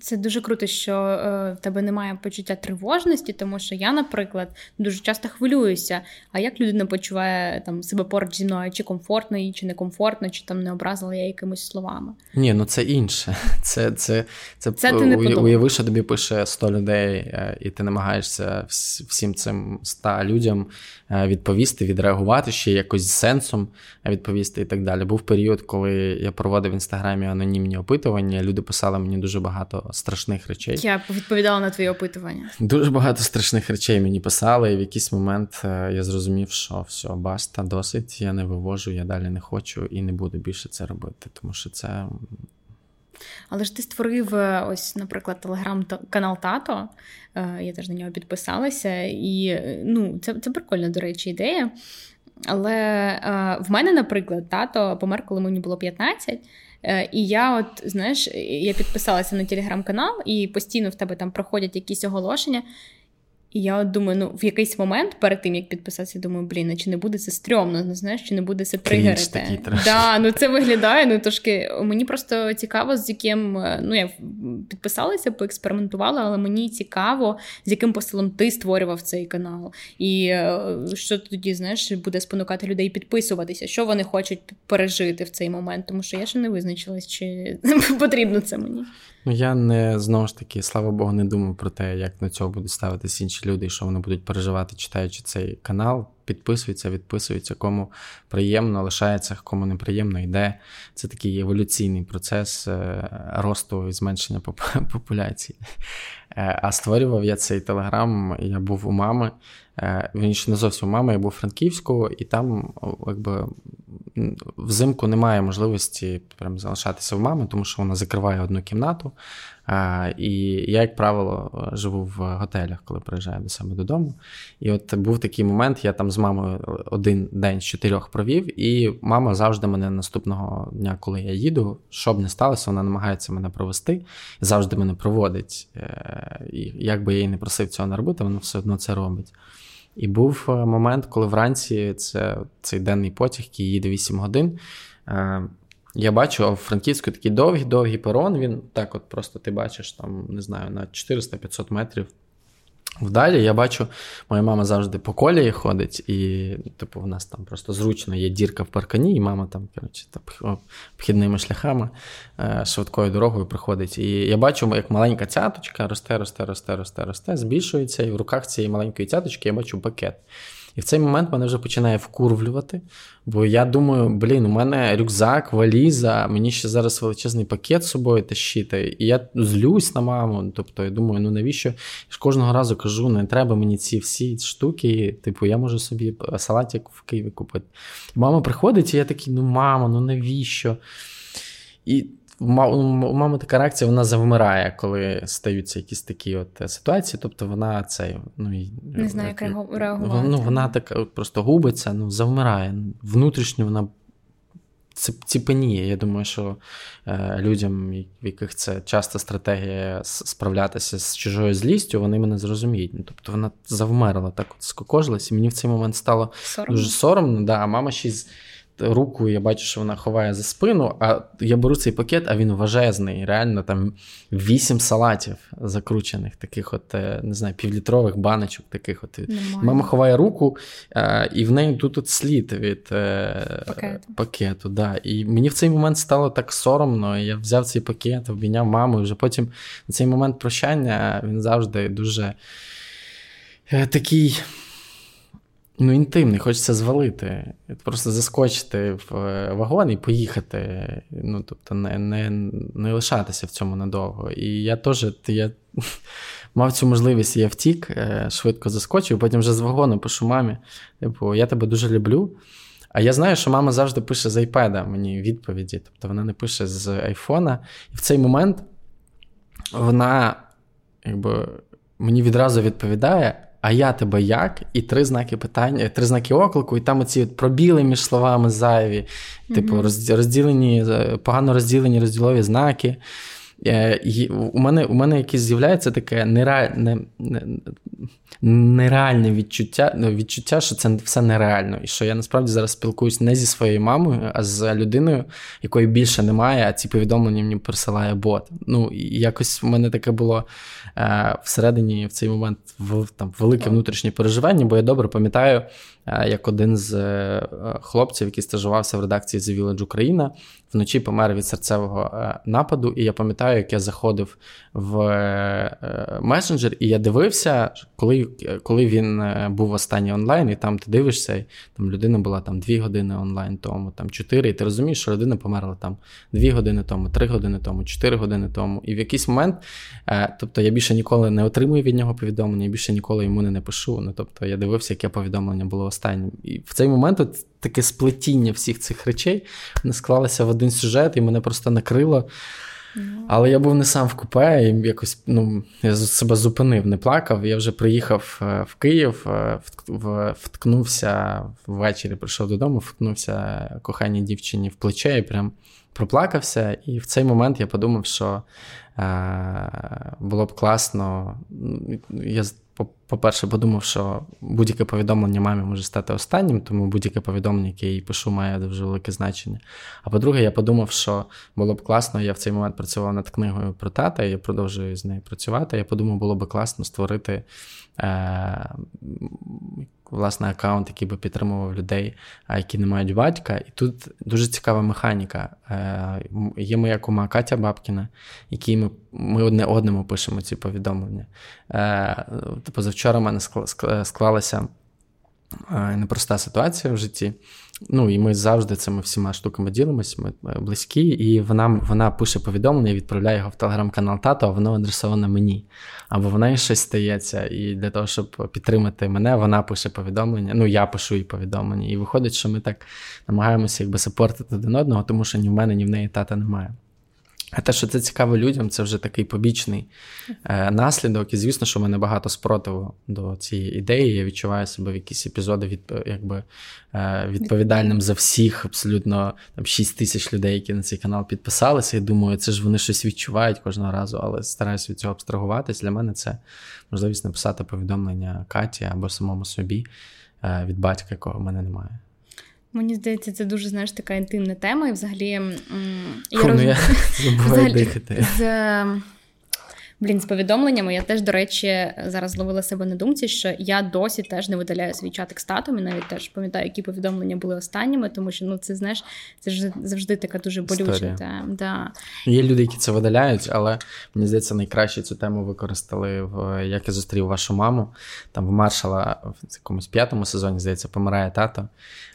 це дуже круто, що е, в тебе немає почуття тривожності, тому що я, наприклад, дуже часто хвилююся. А як людина почуває там себе поруч зі мною, чи комфортно їй, чи некомфортно, чи там не образила я якимись словами? Ні, ну це інше. *laughs* Це це, це, це ти не уяви, що тобі пише 100 людей, е, і ти намагаєшся всім цим 100 людям е, відповісти, відреагувати ще якось з сенсом відповісти і так далі. Був період, коли я проводив в інстаграмі анонімні опитування. Люди писали мені дуже багато багато страшних речей. Я відповідала на твої опитування. Дуже багато страшних речей мені писали, і в якийсь момент е, я зрозумів, що все, баста, досить, я не вивожу, я далі не хочу і не буду більше це робити, тому що це. Але ж ти створив е, ось, наприклад, телеграм-канал Тато. Е, я теж на нього підписалася, і ну, це це прикольна, до речі, ідея. Але в мене, наприклад, тато помер, коли мені було 15. Е, і я, от знаєш, я підписалася на телеграм-канал, і постійно в тебе там проходять якісь оголошення. І я думаю, ну в якийсь момент перед тим як підписатися, думаю, блін, а чи не буде це стрьомно, не знаєш, чи не буде це тригерити. Да, ну це виглядає. Ну трошки мені просто цікаво, з яким е, ну я підписалася, поекспериментувала, але мені цікаво, з яким посилом ти створював цей канал. І е, що тоді знаєш, буде спонукати людей підписуватися, що вони хочуть пережити в цей момент, тому що я ще не визначилась, чи *laughs* потрібно це мені. Ну, я не знову ж таки, слава Богу, не думав про те, як до цього будуть ставитися інші люди, і що вони будуть переживати, читаючи цей канал. Підписуються, відписуються, кому приємно, лишається, кому неприємно йде. Це такий еволюційний процес е, росту і зменшення *laughs* популяції. Е, а створював я цей телеграм, я був у мами. Е, він ще не зовсім у мами, я був Франківську, і там якби взимку немає можливості прям залишатися в мами, тому що вона закриває одну кімнату. І я, як правило, живу в готелях, коли приїжджаю до себе додому. І от був такий момент, я там з мамою один день з чотирьох провів, і мама завжди мене наступного дня, коли я їду, що б не сталося, вона намагається мене провести, завжди мене проводить. Е, і як би я їй не просив цього не робити, вона все одно це робить. І був е, момент, коли вранці це цей денний потяг, який їде 8 годин. Е, я бачу, в Франківську такий довгий-довгий перон. Він так, от просто ти бачиш там, не знаю, на 400-500 метрів Вдалі я бачу, моя мама завжди по колії ходить, і, типу, в нас там просто зручно є дірка в паркані, і мама там, коротше, обхідними шляхами, е, швидкою дорогою приходить. І я бачу, як маленька цяточка росте, росте, росте, росте, росте, збільшується, і в руках цієї маленької цяточки я бачу пакет. І в цей момент мене вже починає вкурвлювати, бо я думаю, блін, у мене рюкзак, валіза, мені ще зараз величезний пакет з собою тащити. І я злюсь на маму. Тобто, я думаю, ну навіщо? Я ж кожного разу кажу, не треба мені ці всі штуки. Типу, я можу собі салатик в Києві купити. Мама приходить, і я такий, ну мамо, ну навіщо? І у мами така реакція, вона завмирає, коли стаються якісь такі от ситуації. Тобто вона це ну не знає, як реагувати. Ну, вона так просто губиться, ну завмирає. Внутрішньо вона ціпеніє. Я думаю, що е, людям, в яких це часто стратегія справлятися з чужою злістю, вони мене зрозуміють. Ну, Тобто вона завмерла, так от скокожилась, і мені в цей момент стало соромно. дуже соромно. Да, А мама ще з руку, я бачу, що вона ховає за спину, а я беру цей пакет, а він важезний. Реально там вісім салатів закручених, таких от, е, не знаю, півлітрових баночок. таких от. Мама ховає руку, і в неї тут от слід від е, пакету. пакету да. І мені в цей момент стало так соромно. Я взяв цей пакет, обійняв маму. І вже потім на цей момент прощання він завжди дуже е, такий ну, інтимний, хочеться звалити. Просто заскочити в е, вагон і поїхати. Ну, тобто, не не, не лишатися в цьому надовго. І я теж я *laughs* мав цю можливість, я втік, е, швидко заскочив, потім вже з вагону пишу мамі: типу, я тебе дуже люблю. А я знаю, що мама завжди пише з айпеда мені відповіді. Тобто вона не пише з айфона. І в цей момент вона якби, мені відразу відповідає а я тебе як? І три знаки питання, три знаки оклику, і там оці пробіли між словами зайві, типу, розділені, погано розділені розділові знаки. Е, У мене у мене якесь з'являється таке нереальне нереальне відчуття, ну, відчуття, що це все нереально. І що я насправді зараз спілкуюсь не зі своєю мамою, а з людиною, якої більше немає, а ці повідомлення мені присилає бот. Ну, і якось в мене таке було е, всередині в цей момент в, там, велике внутрішнє переживання, бо я добре пам'ятаю, як один з е, хлопців, який стажувався в редакції The Village Україна, вночі помер від серцевого е, нападу. І я пам'ятаю, як я заходив в е, месенджер, і я дивився, коли коли він е, був останній онлайн, і там ти дивишся, і там людина була там 2 години онлайн тому, там 4, і ти розумієш, що людина померла там 2 години тому, 3 години тому, 4 години тому. І в якийсь момент, тобто я більше ніколи не отримую від нього повідомлення, більше ніколи йому не напишу. Ну, Тобто я дивився, яке повідомлення було останнім. І в цей момент от таке сплетіння всіх цих речей не склалося в один сюжет, і мене просто накрило. Ну. Але я був не сам в купе, і якось ну, я себе зупинив, не плакав. Я вже приїхав е, в Київ, е, вткнувся ввечері, прийшов додому, вткнувся коханій дівчині в плече і прям проплакався. І в цей момент я подумав, що е, було б класно. Я по-перше, подумав, що будь-яке повідомлення мамі може стати останнім, тому будь-яке повідомлення, яке я їй пишу, має дуже велике значення. А по-друге, я подумав, що було б класно, я в цей момент працював над книгою про тата, і я продовжую з нею працювати. Я подумав, було б класно створити. Е- власне аккаунт, який би підтримував людей, які не мають батька. І тут дуже цікава механіка. Е, є моя кума Катя Бабкіна, якій ми ми одне одному пишемо ці повідомлення. Е, позавчора в мене склалася е, непроста ситуація в житті. Ну і ми завжди цими всіма штуками ділимося, ми е, близькі, і вона вона пише повідомлення, відправляє його в телеграм-канал тато, а воно адресоване мені. Або в неї щось стається, і для того, щоб підтримати мене, вона пише повідомлення. Ну, я пишу їй повідомлення. І виходить, що ми так намагаємося якби сапортити один одного, тому що ні в мене, ні в неї тата немає. А те, що це цікаво людям, це вже такий побічний е, наслідок. І звісно, що в мене багато спротиву до цієї ідеї. Я відчуваю себе в якісь епізоди від, якби, е, відповідальним за всіх, абсолютно там 6 тисяч людей, які на цей канал підписалися. І думаю, це ж вони щось відчувають кожного разу, але стараюся від цього абстрагуватись. Для мене це можливість написати повідомлення Каті або самому собі е, від батька, якого в мене немає. Мені здається, це дуже знаєш така інтимна тема, і взагалі я, Фу, роз... ну я *laughs* взагалі, дихати. З, Блін, з повідомленнями я теж, до речі, зараз зловила себе на думці, що я досі теж не видаляю свій чатик з татом, і навіть теж пам'ятаю, які повідомлення були останніми, тому що ну це знаєш, це ж завжди така дуже болюча тема. Да. Є люди, які це видаляють, але мені здається, найкраще цю тему використали в як я зустрів вашу маму. Там в маршала в якомусь п'ятому сезоні, здається, помирає тато.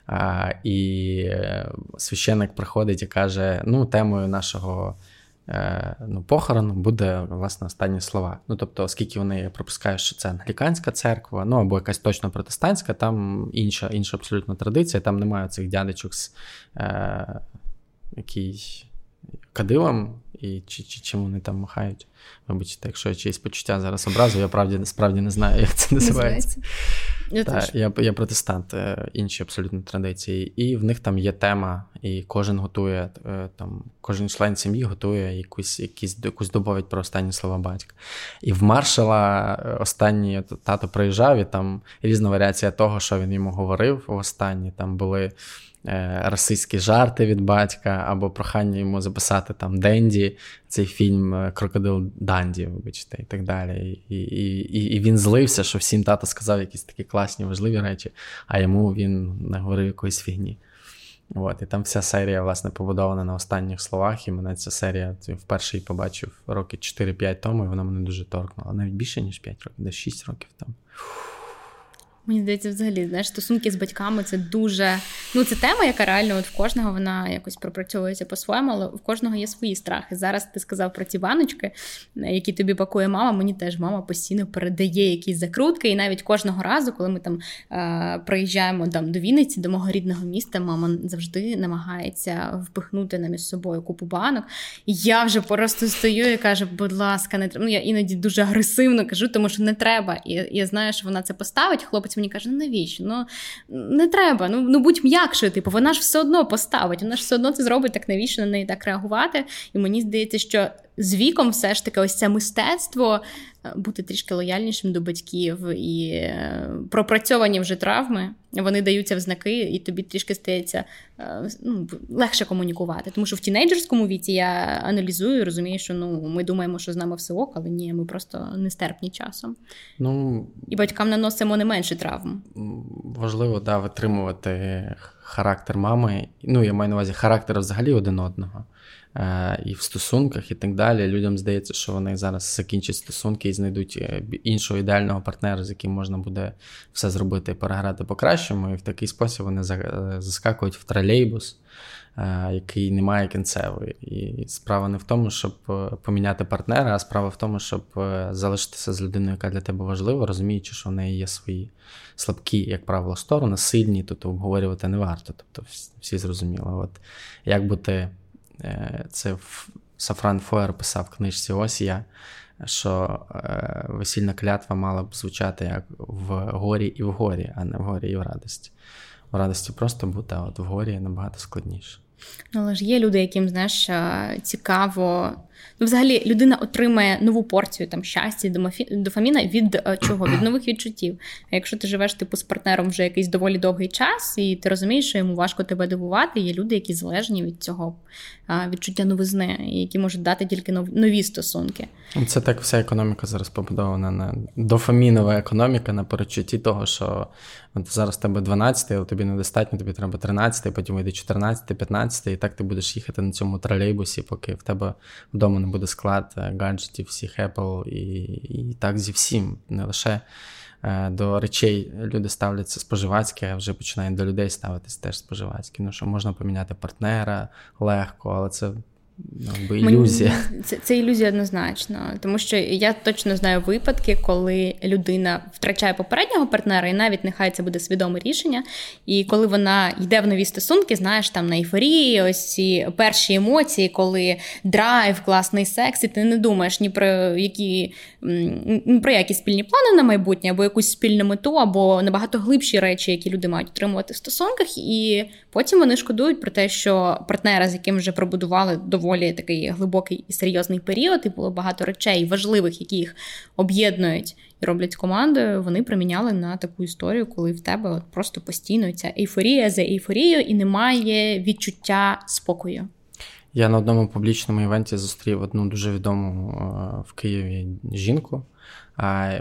А, І е, священник приходить і каже: ну, темою нашого. Е, ну, похорону буде власне останні слова. Ну тобто, оскільки вони пропускають, що це англіканська церква, ну або якась точно протестантська, там інша інша абсолютно традиція, там немає цих дядечок з е, який кадилом і чи, чи чим вони там махають. Вибачте, якщо я чиїсь почуття зараз образу, я правді справді не знаю, як це називається. Я Та, я, я протестант, е, інші абсолютно традиції. І в них там є тема, і кожен готує, е, там, кожен член сім'ї готує якусь якісь, якусь доповідь про останні слова батька. І в маршала е, останні тато приїжджав, і там різна варіація того, що він йому говорив в останні. Там були Е, расистські жарти від батька, або прохання йому записати там Денді, цей фільм е, Крокодил Данді, вибачте, і так далі. І і, і, він злився, що всім тато сказав якісь такі класні, важливі речі, а йому він наговорив якоїсь фігні. От, І там вся серія, власне, побудована на останніх словах, і мене ця серія вперше її побачив роки 4-5 тому, і вона мене дуже торкнула. Навіть більше, ніж 5 років, десь 6 років там. Мені здається, взагалі знаєш, стосунки з батьками це дуже. Ну, це тема, яка реально от в кожного вона якось пропрацьовується по-своєму, але в кожного є свої страхи. Зараз ти сказав про ці баночки, які тобі пакує мама. Мені теж мама постійно передає якісь закрутки. І навіть кожного разу, коли ми там е- приїжджаємо там до Вінниці, до мого рідного міста, мама завжди намагається впихнути нам із собою купу банок. І я вже просто стою і кажу, будь ласка, не треба. Ну, я іноді дуже агресивно кажу, тому що не треба. І я знаю, що вона це поставить. Хлопець хлопець мені каже, ну навіщо? Ну не треба, ну ну будь м'якшою, типу, вона ж все одно поставить, вона ж все одно це зробить, так навіщо на неї так реагувати? І мені здається, що з віком все ж таки ось це мистецтво е, бути трішки лояльнішим до батьків і е, пропрацьовані вже травми, вони даються в знаки, і тобі трішки стається е, ну, легше комунікувати. Тому що в тінейджерському віці я аналізую, і розумію, що ну ми думаємо, що з нами все ок, але ні, ми просто нестерпні часом. Ну і батькам наносимо не менше травм. Важливо да, витримувати характер мами. Ну я маю на увазі характер взагалі один одного. Е, і в стосунках, і так далі. Людям здається, що вони зараз закінчать стосунки і знайдуть е, іншого ідеального партнера, з яким можна буде все зробити і переграти по-кращому. І в такий спосіб вони е, заскакують в тролейбус, який не має кінцевої. І справа не в тому, щоб поміняти партнера, а справа в тому, щоб залишитися з людиною, яка для тебе важлива, розуміючи, що в неї є свої слабкі, як правило, сторони, сильні, тут обговорювати не варто. Тобто всі зрозуміли. От як бути. Е, це Сафран Фоєр писав в книжці Ось я, що е, весільна клятва мала б звучати як в горі і в горі, а не в горі і в радості. В радості просто бути, а от в горі набагато складніше. Ну, але ж є люди, яким знаєш, цікаво Ну, взагалі, людина отримає нову порцію там щастя, дофаміна від е, чого? Від нових відчуттів. А якщо ти живеш типу з партнером вже якийсь доволі довгий час, і ти розумієш, що йому важко тебе дивувати, є люди, які залежні від цього відчуття новизни, які можуть дати тільки нові стосунки. Це так вся економіка зараз побудована на дофамінова економіка на перечутті того, що от зараз тебе 12, але тобі недостатньо, тобі треба 13, потім вийде 14, 15, і так ти будеш їхати на цьому тролейбусі, поки в тебе вдома не буде склад е, гаджетів, всіх Apple, і, і так зі всім, не лише. Е, до речей люди ставляться споживацьки, а вже починають до людей ставитись теж споживацьки. Ну що можна поміняти партнера легко, але це Якби ілюзія. Це це ілюзія однозначно, тому що я точно знаю випадки, коли людина втрачає попереднього партнера, і навіть нехай це буде свідоме рішення. І коли вона йде в нові стосунки, знаєш, там на ейфорії, ось ці перші емоції, коли драйв, класний секс, і ти не думаєш ні про які ні про які спільні плани на майбутнє, або якусь спільну мету, або набагато глибші речі, які люди мають отримувати в стосунках, і потім вони шкодують про те, що партнера, з яким вже пробудували доволі доволі такий глибокий і серйозний період, і було багато речей важливих, які їх об'єднують і роблять командою. Вони проміняли на таку історію, коли в тебе от просто постійно ця ейфорія за ейфорією і немає відчуття спокою. Я на одному публічному івенті зустрів одну дуже відому е, в Києві жінку.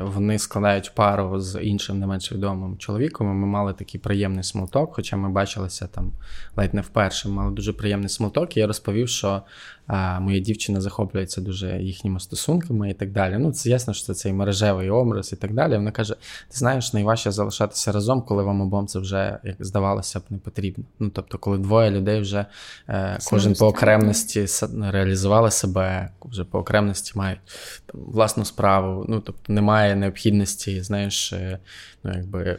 Вони складають пару з іншим не менш відомим чоловіком. Ми мали такий приємний small talk, хоча ми бачилися там ледь не вперше. Мали дуже приємний смолток. Я розповів, що а, моя дівчина захоплюється дуже їхніми стосунками і так далі. Ну, це ясно, що це цей мережевий образ і так далі. Вона каже: ти знаєш, найважче залишатися разом, коли вам обом це вже як здавалося б не потрібно. Ну тобто, коли двоє людей вже е, кожен по окремності реалізували себе, вже по окремності мають там, власну справу. Ну тобто немає необхідності, знаєш, е, ну якби.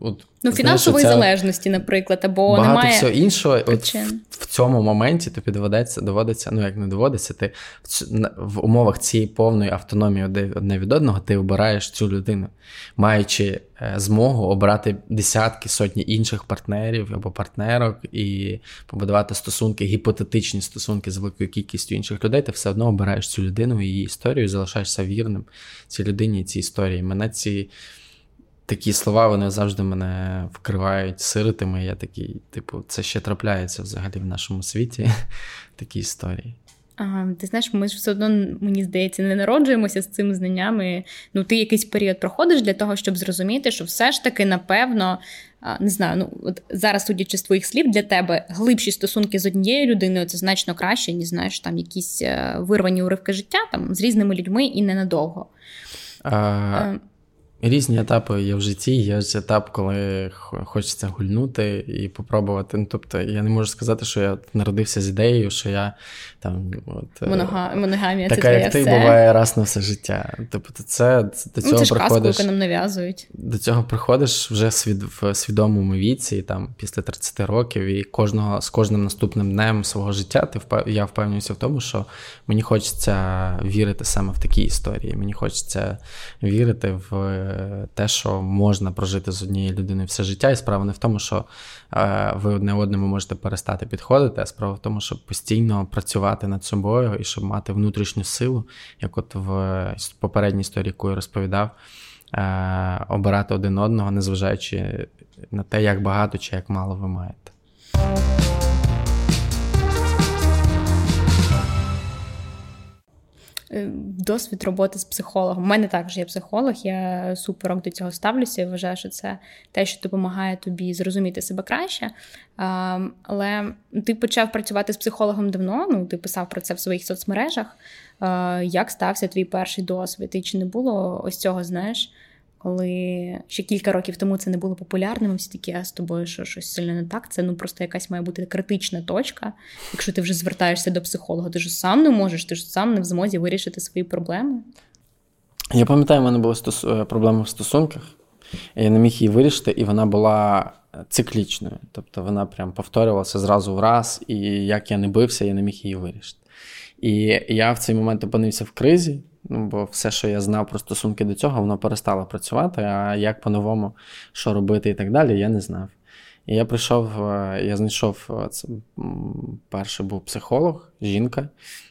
От, Ну, фінансової знаєш, залежності, наприклад, або багато немає всього іншого. От в, в цьому моменті тобі доведеться, доводиться, ну як не доводиться, ти в, в умовах цієї повної автономії одне від одного ти обираєш цю людину, маючи е, змогу обрати десятки сотні інших партнерів або партнерок і побудувати стосунки, гіпотетичні стосунки з великою кількістю інших людей, ти все одно обираєш цю людину і її історію, залишаєшся вірним цій людині і цій історії. Мене ці такі слова вони завжди мене вкривають сиротами. Я такий, типу, це ще трапляється взагалі в нашому світі. *laughs* Такі історії. Ага, Ти знаєш, ми ж все одно, мені здається, не народжуємося з цими знаннями. Ну, ти якийсь період проходиш для того, щоб зрозуміти, що все ж таки, напевно, не знаю, ну от зараз, судячи з твоїх слів, для тебе глибші стосунки з однією людиною це значно краще, ніж знаєш, там якісь е, вирвані уривки життя там з різними людьми і ненадовго. А, е, Різні етапи є в житті. Є етап, коли хочеться гульнути і попробувати. Ну, Тобто, я не можу сказати, що я народився з ідеєю, що я там от, е, Монога... моногамія така, це як ти все. буває раз на все життя. Тобто, це, це до цього ну, це ж приходиш. Казку, нам нав'язують. До цього приходиш вже свід... в свідомому віці, там після 30 років, і кожного з кожним наступним днем свого життя ти впев... я впевнююся в тому, що мені хочеться вірити саме в такі історії. Мені хочеться вірити в те, що можна прожити з однією людиною все життя, і справа не в тому, що е, ви одне одному можете перестати підходити, а справа в тому, щоб постійно працювати над собою і щоб мати внутрішню силу, як от в попередній історії, яку я розповідав, е, обирати один одного, незважаючи на те, як багато чи як мало ви маєте. Досвід роботи з психологом. У мене також є психолог, я суперок до цього ставлюся і вважаю, що це те, що допомагає тобі зрозуміти себе краще. Але ти почав працювати з психологом давно, ну ти писав про це в своїх соцмережах. Як стався твій перший досвід? І чи не було ось цього, знаєш? Коли ще кілька років тому це не було популярним, всі такі а з тобою що щось сильно не так. Це ну просто якась має бути критична точка. Якщо ти вже звертаєшся до психолога, ти ж сам не можеш, ти ж сам не в змозі вирішити свої проблеми. Я пам'ятаю, в мене була стос... Е, проблема в стосунках. Я не міг її вирішити, і вона була циклічною. Тобто вона прям повторювалася зразу в раз, і як я не бився, я не міг її вирішити. І я в цей момент опинився в кризі. Ну, бо все, що я знав про стосунки до цього, воно перестало працювати. А як по-новому, що робити і так далі, я не знав. І я прийшов, е, я знайшов е, це перший був психолог, жінка.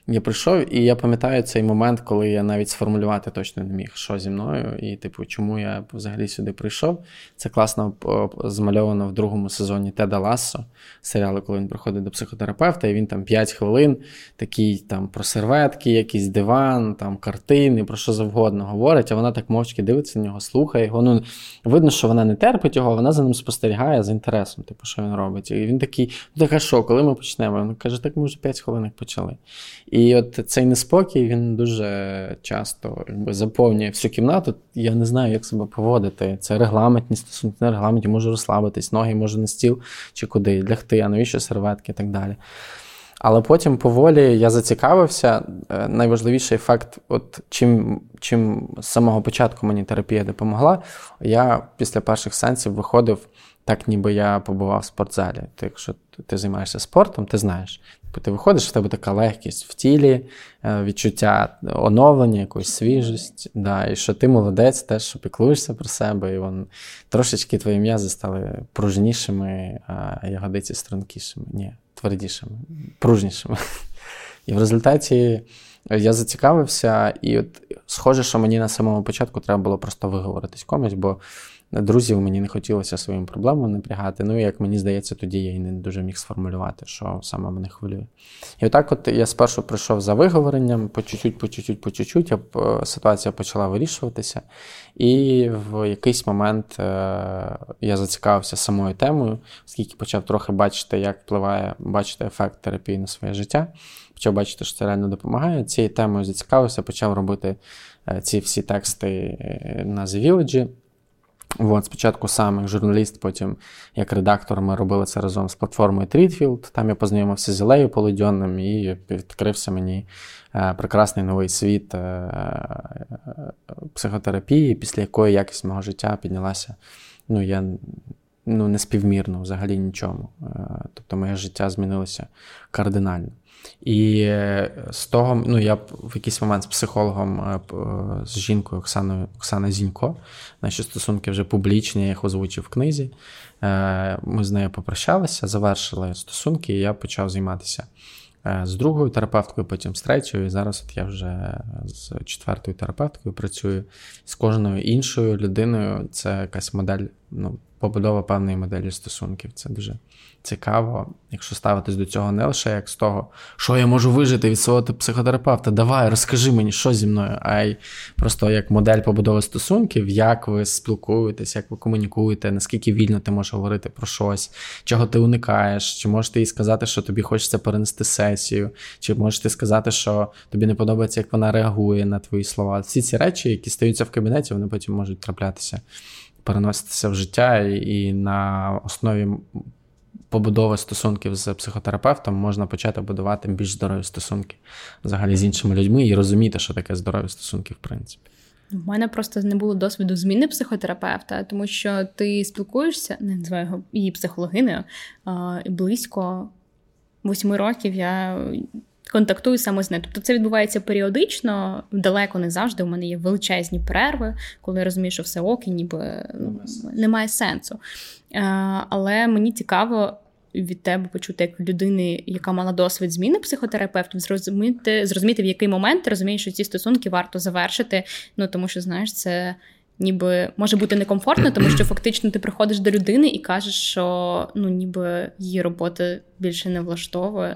Я прийшов, і я пам'ятаю цей момент, коли я навіть сформулювати точно не міг, що зі мною, і, типу, чому я взагалі сюди прийшов. Це класно змальовано в другому сезоні Теда Лассо, серіалу, коли він приходить до психотерапевта, і він там 5 хвилин такий там про серветки, якийсь диван, там картини, про що завгодно говорить, а вона так мовчки дивиться на нього, слухає його. Ну, Видно, що вона не терпить його, вона за ним спостерігає з інтересом, типу, що він робить. І він такий, ну так а що, коли ми почнемо? Він каже, так ми вже 5 хвилин почали. І от цей неспокій він дуже часто якби, заповнює всю кімнату. Я не знаю, як себе поводити. Це регламентні стосунки, не регламентні, можу розслабитись, ноги можу на стіл чи куди, лягти, а навіщо серветки і так далі. Але потім поволі я зацікавився. Е, найважливіший факт, от чим чим з самого початку мені терапія допомогла, я після перших сенсів виходив так, ніби я побував в спортзалі. Ти, якщо ти займаєшся спортом, ти знаєш. Типу, ти виходиш, в тебе така легкість в тілі, е, відчуття оновлення, якоїсь свіжість, да, і що ти молодець, теж що піклуєшся про себе, і вон, трошечки твої м'язи стали пружнішими, а ягодиці стрункішими. Ні, твердішими, пружнішими. *laughs* І в результаті я зацікавився, і от схоже, що мені на самому початку треба було просто виговоритись комусь, бо друзів мені не хотілося своїм проблемам напрягати. Ну, і як мені здається, тоді я і не дуже міг сформулювати, що саме мене хвилює. І отак, от я спершу прийшов за виговоренням, по чуть-чуть, по чуть-чуть, по чуть-чуть, ситуація почала вирішуватися. І в якийсь момент е, я зацікавився самою темою, оскільки почав трохи бачити, як впливає, бачити ефект терапії на своє життя. Почав бачити, що це реально допомагає. Цією темою зацікавився, почав робити е, ці всі тексти е, на The Village. От, Спочатку сам як журналіст, потім як редактор, ми робили це разом з платформою Treatfield. Там я познайомився з Іллею Полудьонним і відкрився мені е, прекрасний новий світ е, психотерапії, після якої якість мого життя піднялася. Ну, я ну, неспівмірно взагалі нічому. Е, тобто моє життя змінилося кардинально. І е, з того, ну я в якийсь момент з психологом, е, з жінкою Оксаною Оксана Зінько, наші стосунки вже публічні, я їх озвучив в книзі. Ми з нею попрощалися, завершили стосунки, і я почав займатися з другою терапевткою, потім з третьою. І зараз от я вже з четвертою терапевткою працюю з кожною іншою людиною. Це якась модель ну, побудова певної моделі стосунків. Це дуже цікаво, якщо ставитись до цього не лише як з того, що я можу вижити від свого психотерапевта, давай, розкажи мені, що зі мною, а й просто як модель побудови стосунків, як ви спілкуєтесь, як ви комунікуєте, наскільки вільно ти можеш говорити про щось, чого ти уникаєш, чи можеш їй сказати, що тобі хочеться перенести сесію, чи можеш ти сказати, що тобі не подобається, як вона реагує на твої слова. Всі ці речі, які стаються в кабінеті, вони потім можуть траплятися переноситися в життя, і на основі побудови стосунків з психотерапевтом можна почати будувати більш здорові стосунки взагалі з іншими людьми і розуміти, що таке здорові стосунки, в принципі. У мене просто не було досвіду зміни психотерапевта, тому що ти спілкуєшся, не називаю його її психологинею, близько восьми років я контактую саме з нею. Тобто це відбувається періодично, далеко не завжди. У мене є величезні перерви, коли я розумію, що все ок, і ніби ну, немає сенсу. Але мені цікаво. Від тебе почути як людини, яка мала досвід зміни психотерапевтів, зрозуміти, зрозуміти, в який момент ти розумієш, що ці стосунки варто завершити. Ну тому що знаєш, це ніби може бути некомфортно, тому що фактично ти приходиш до людини і кажеш, що ну ніби її робота більше не влаштовує.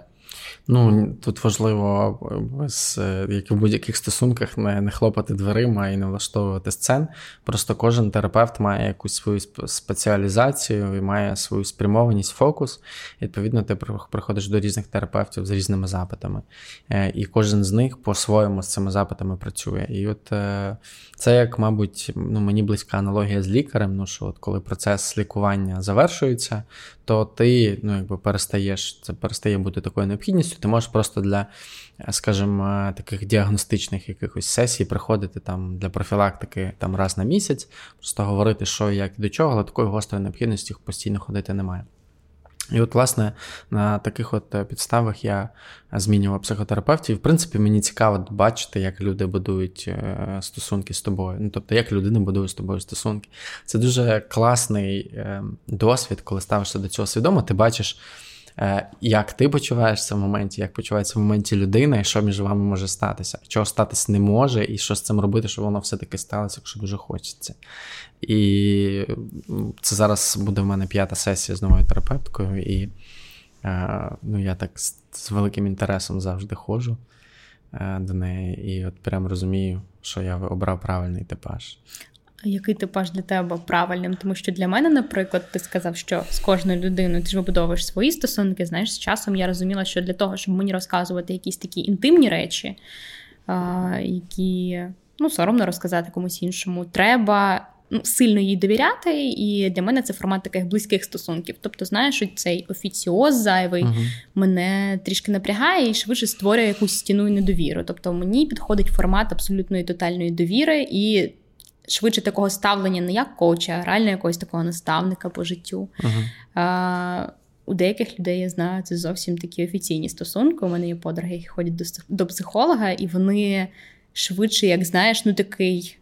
Ну, тут важливо без, як в будь-яких стосунках не не хлопати дверима і не влаштовувати сцен. Просто кожен терапевт має якусь свою спеціалізацію і має свою спрямованість, фокус. І, відповідно, ти приходиш до різних терапевтів з різними запитами. Е, і кожен з них по-своєму з цими запитами працює. І от е, це, як, мабуть, ну, мені близька аналогія з лікарем. Ну, що от коли процес лікування завершується, то ти ну, якби перестаєш, це перестає бути такою необхідністю. Ти можеш просто для, скажімо, таких діагностичних якихось сесій приходити там для профілактики там раз на місяць, просто говорити, що як і до чого, але такої гострої необхідності постійно ходити немає. І от, власне, на таких от е, підставах я змінював психотерапевтів. В принципі, мені цікаво бачити, як люди будують е, стосунки з тобою. Ну, тобто, як людина будує з тобою стосунки. Це дуже класний е, досвід, коли ставишся до цього свідомо. Ти бачиш, як ти почуваєшся в моменті, як почувається в моменті людина, і що між вами може статися, чого статись не може, і що з цим робити, щоб воно все-таки сталося, якщо дуже хочеться. І це зараз буде в мене п'ята сесія з новою терапевткою, і е, ну, я так з, з великим інтересом завжди ходжу е, до неї, і от прям розумію, що я обрав правильний типаж. Який типаж для тебе правильним? Тому що для мене, наприклад, ти сказав, що з кожною людиною ти ж вибудовуєш свої стосунки. Знаєш, з часом я розуміла, що для того, щоб мені розказувати якісь такі інтимні речі, які ну, соромно розказати комусь іншому, треба ну, сильно їй довіряти, і для мене це формат таких близьких стосунків. Тобто, знаєш, що цей офіціоз зайвий uh мене трішки напрягає і швидше створює якусь стіну і недовіру. Тобто мені підходить формат абсолютної тотальної довіри і. Швидше такого ставлення не як коуча, а реально якогось такого наставника по життю. Uh-huh. А, У деяких людей я знаю, це зовсім такі офіційні стосунки. У мене є подруги, які ходять до до психолога, і вони швидше, як знаєш, ну такий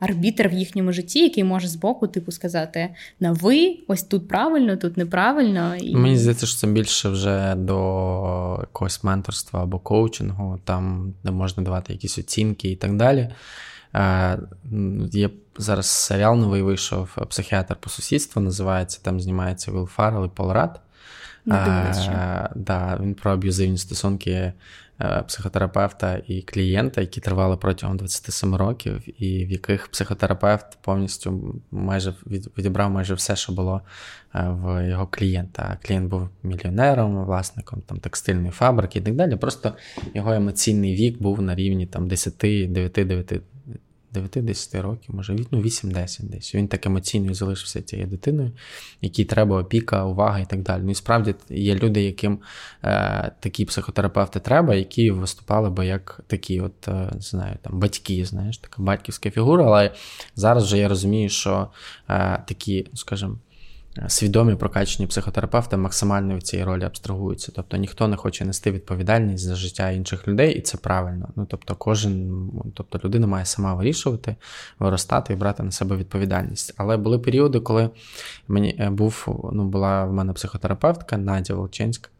арбітр в їхньому житті, який може збоку, типу, сказати на ви, ось тут правильно, тут неправильно. І... Мені здається, що це більше вже до якогось менторства або коучингу, там де можна давати якісь оцінки і так далі. Є зараз серіал новий вийшов психіатр по сусідству, називається там знімається Вілл Фаррелл і Пол Рад. А, да, Він про аб'юзивні стосунки Е, психотерапевта і клієнта, які тривали протягом 27 років, і в яких психотерапевт повністю майже відібрав майже все, що було е, в його клієнта. Клієнт був мільйонером, власником там текстильної фабрики і так далі. Просто його емоційний вік був на рівні там 10, 9, 9, 9-10 років, може ну, 8-10 десь. Він так емоційно залишився цією дитиною, якій треба опіка, увага і так далі. Ну і справді є люди, яким е, такі психотерапевти треба, які виступали би як такі, от, е, знаю, там батьки, знаєш, така батьківська фігура. Але зараз вже я розумію, що е, такі, скажімо, свідомі прокачені психотерапевти максимально від цієї ролі абстрагуються. Тобто ніхто не хоче нести відповідальність за життя інших людей, і це правильно. Ну тобто, кожен, тобто людина має сама вирішувати, виростати і брати на себе відповідальність. Але були періоди, коли мені е, був, ну була в мене психотерапевтка Надя Волченська.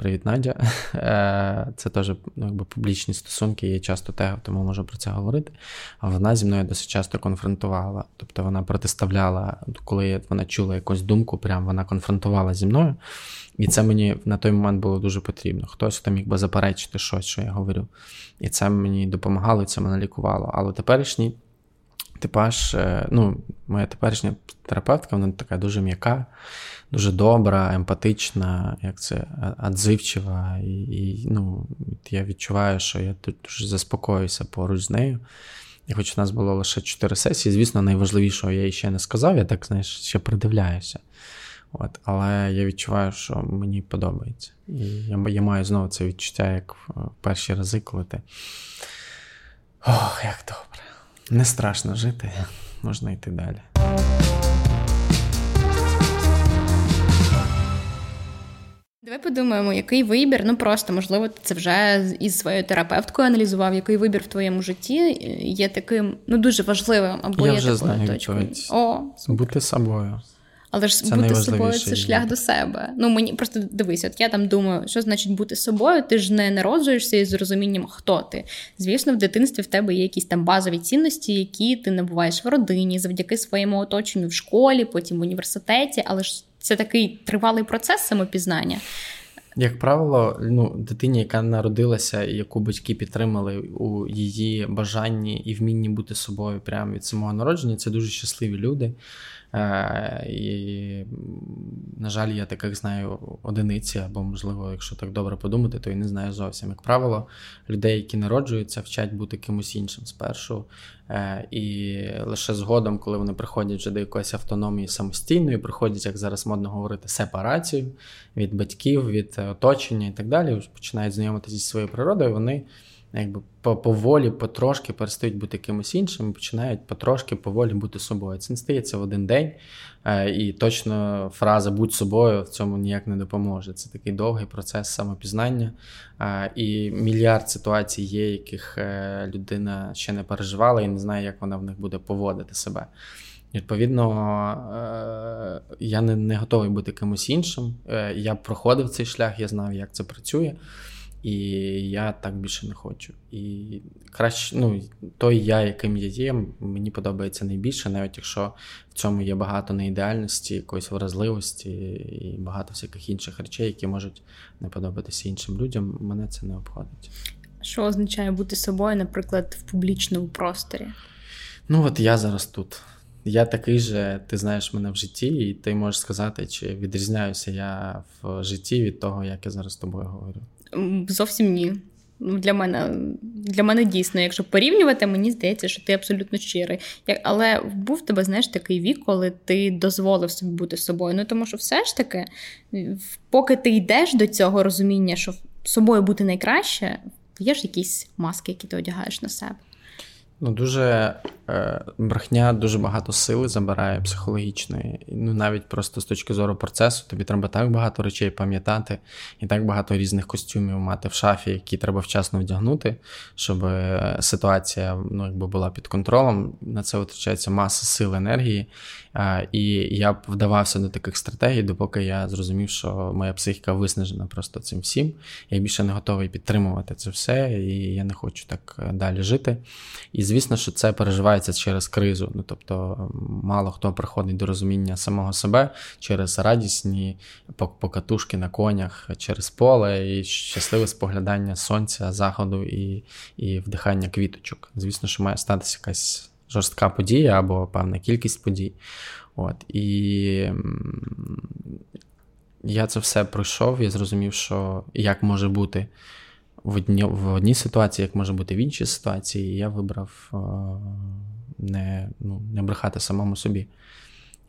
Привіт, Надя. *laughs* Е, це теж ну, якби, публічні стосунки, я часто тегав, тому можу про це говорити. А вона зі мною досить часто конфронтувала. Тобто вона протиставляла, коли вона чула якусь думку, прям вона конфронтувала зі мною. І це мені на той момент було дуже потрібно. Хтось хто міг би заперечити щось, що я говорю. І це мені допомагало, і це мене лікувало. Але теперішній типаж, е, ну, моя теперішня терапевтка, вона така дуже м'яка дуже добра, емпатична, як це адзивчива. І, і ну, я відчуваю, що я тут дуже заспокоюся поруч з нею. І хоч у нас було лише чотири сесії, звісно, найважливішого я їй ще не сказав, я так знаєш, ще придивляюся. От, Але я відчуваю, що мені подобається. І я я маю знову це відчуття, як в перші рази, коли ти. Ох, як добре. Не страшно жити, можна йти далі. Давай подумаємо, який вибір, ну просто можливо, ти це вже із своєю терапевткою аналізував, який вибір в твоєму житті є таким ну дуже важливим або Я є вже такою знаю точкою. О, Бути собою. Але ж це бути собою це шлях до себе. Ну мені просто дивись, от я там думаю, що значить бути собою. Ти ж не народжуєшся із розумінням, хто ти. Звісно, в дитинстві в тебе є якісь там базові цінності, які ти набуваєш в родині, завдяки своєму оточенню в школі, потім в університеті, але ж це такий тривалий процес самопізнання. Як правило, ну, дитині, яка народилася, і яку батьки підтримали у її бажанні і вмінні бути собою прямо від самого народження, це дуже щасливі люди. Е, і, на жаль, я таких знаю одиниці, або, можливо, якщо так добре подумати, то і не знаю зовсім. Як правило, людей, які народжуються, вчать бути кимось іншим спершу. Е, і лише згодом, коли вони приходять вже до якоїсь автономії самостійної, приходять, як зараз модно говорити, сепарацію від батьків, від оточення і так далі, починають знайомитися зі своєю природою, вони якби поволі, потрошки перестають бути кимось іншим, починають потрошки поволі бути собою. Це не стається в один день, е, і точно фраза будь собою в цьому ніяк не допоможе. Це такий довгий процес самопізнання. Е, і мільярд ситуацій є, яких е, людина ще не переживала і не знає, як вона в них буде поводити себе. Відповідно, я не не готовий бути кимось іншим. Я проходив цей шлях, я знав, як це працює. І я так більше не хочу. І краще, ну, той я, яким я є, мені подобається найбільше, навіть якщо в цьому є багато неідеальності, якоїсь вразливості і багато всяких інших речей, які можуть не подобатися іншим людям, мене це не обходить. Що означає бути собою, наприклад, в публічному просторі? Ну, от я зараз тут. Я такий же, ти знаєш мене в житті, і ти можеш сказати, чи відрізняюся я в житті від того, як я зараз з тобою говорю. Зовсім ні. Ну, для мене для мене дійсно, якщо порівнювати, мені здається, що ти абсолютно щирий. Але був тебе, знаєш, такий вік, коли ти дозволив собі бути собою. Ну тому що все ж таки, поки ти йдеш до цього розуміння, що собою бути найкраще, є ж якісь маски, які ти одягаєш на себе. Ну, дуже брехня дуже багато сили забирає психологічної. Ну, навіть просто з точки зору процесу, тобі треба так багато речей пам'ятати і так багато різних костюмів мати в шафі, які треба вчасно вдягнути, щоб е, ситуація ну, якби була під контролем. На це витрачається маса сил енергії. Е, і я б вдавався до таких стратегій, допоки я зрозумів, що моя психіка виснажена просто цим всім. Я більше не готовий підтримувати це все, і я не хочу так е, далі жити. І звісно, що це переживається через кризу. Ну тобто, мало хто приходить до розуміння самого себе через радісні покатушки на конях, через поле і щасливе споглядання сонця, заходу і, і вдихання квіточок. Звісно, що має статися якась жорстка подія або певна кількість подій. От. І я це все пройшов і зрозумів, що як може бути в одні, в одній ситуації, як може бути в іншій ситуації, і я вибрав не ну, не брехати самому собі,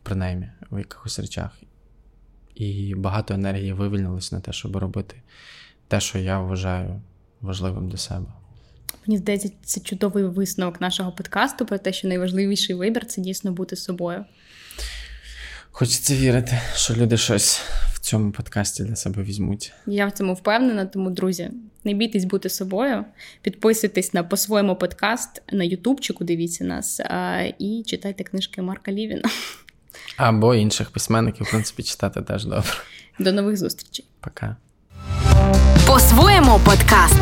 принаймні, в якихось речах. І багато енергії вивільнилось на те, щоб робити те, що я вважаю важливим для себе. Мені здається, це чудовий висновок нашого подкасту про те, що найважливіший вибір це дійсно бути собою. Хочеться вірити, що люди щось цьому подкасті для себе візьмуть. Я в цьому впевнена, тому, друзі, не бійтесь бути собою, підписуйтесь на по-своєму подкаст на Ютубчику, дивіться нас і читайте книжки Марка Лівіна. Або інших письменників, в принципі, читати теж добре. До нових зустрічей. Пока. По-своєму подкаст.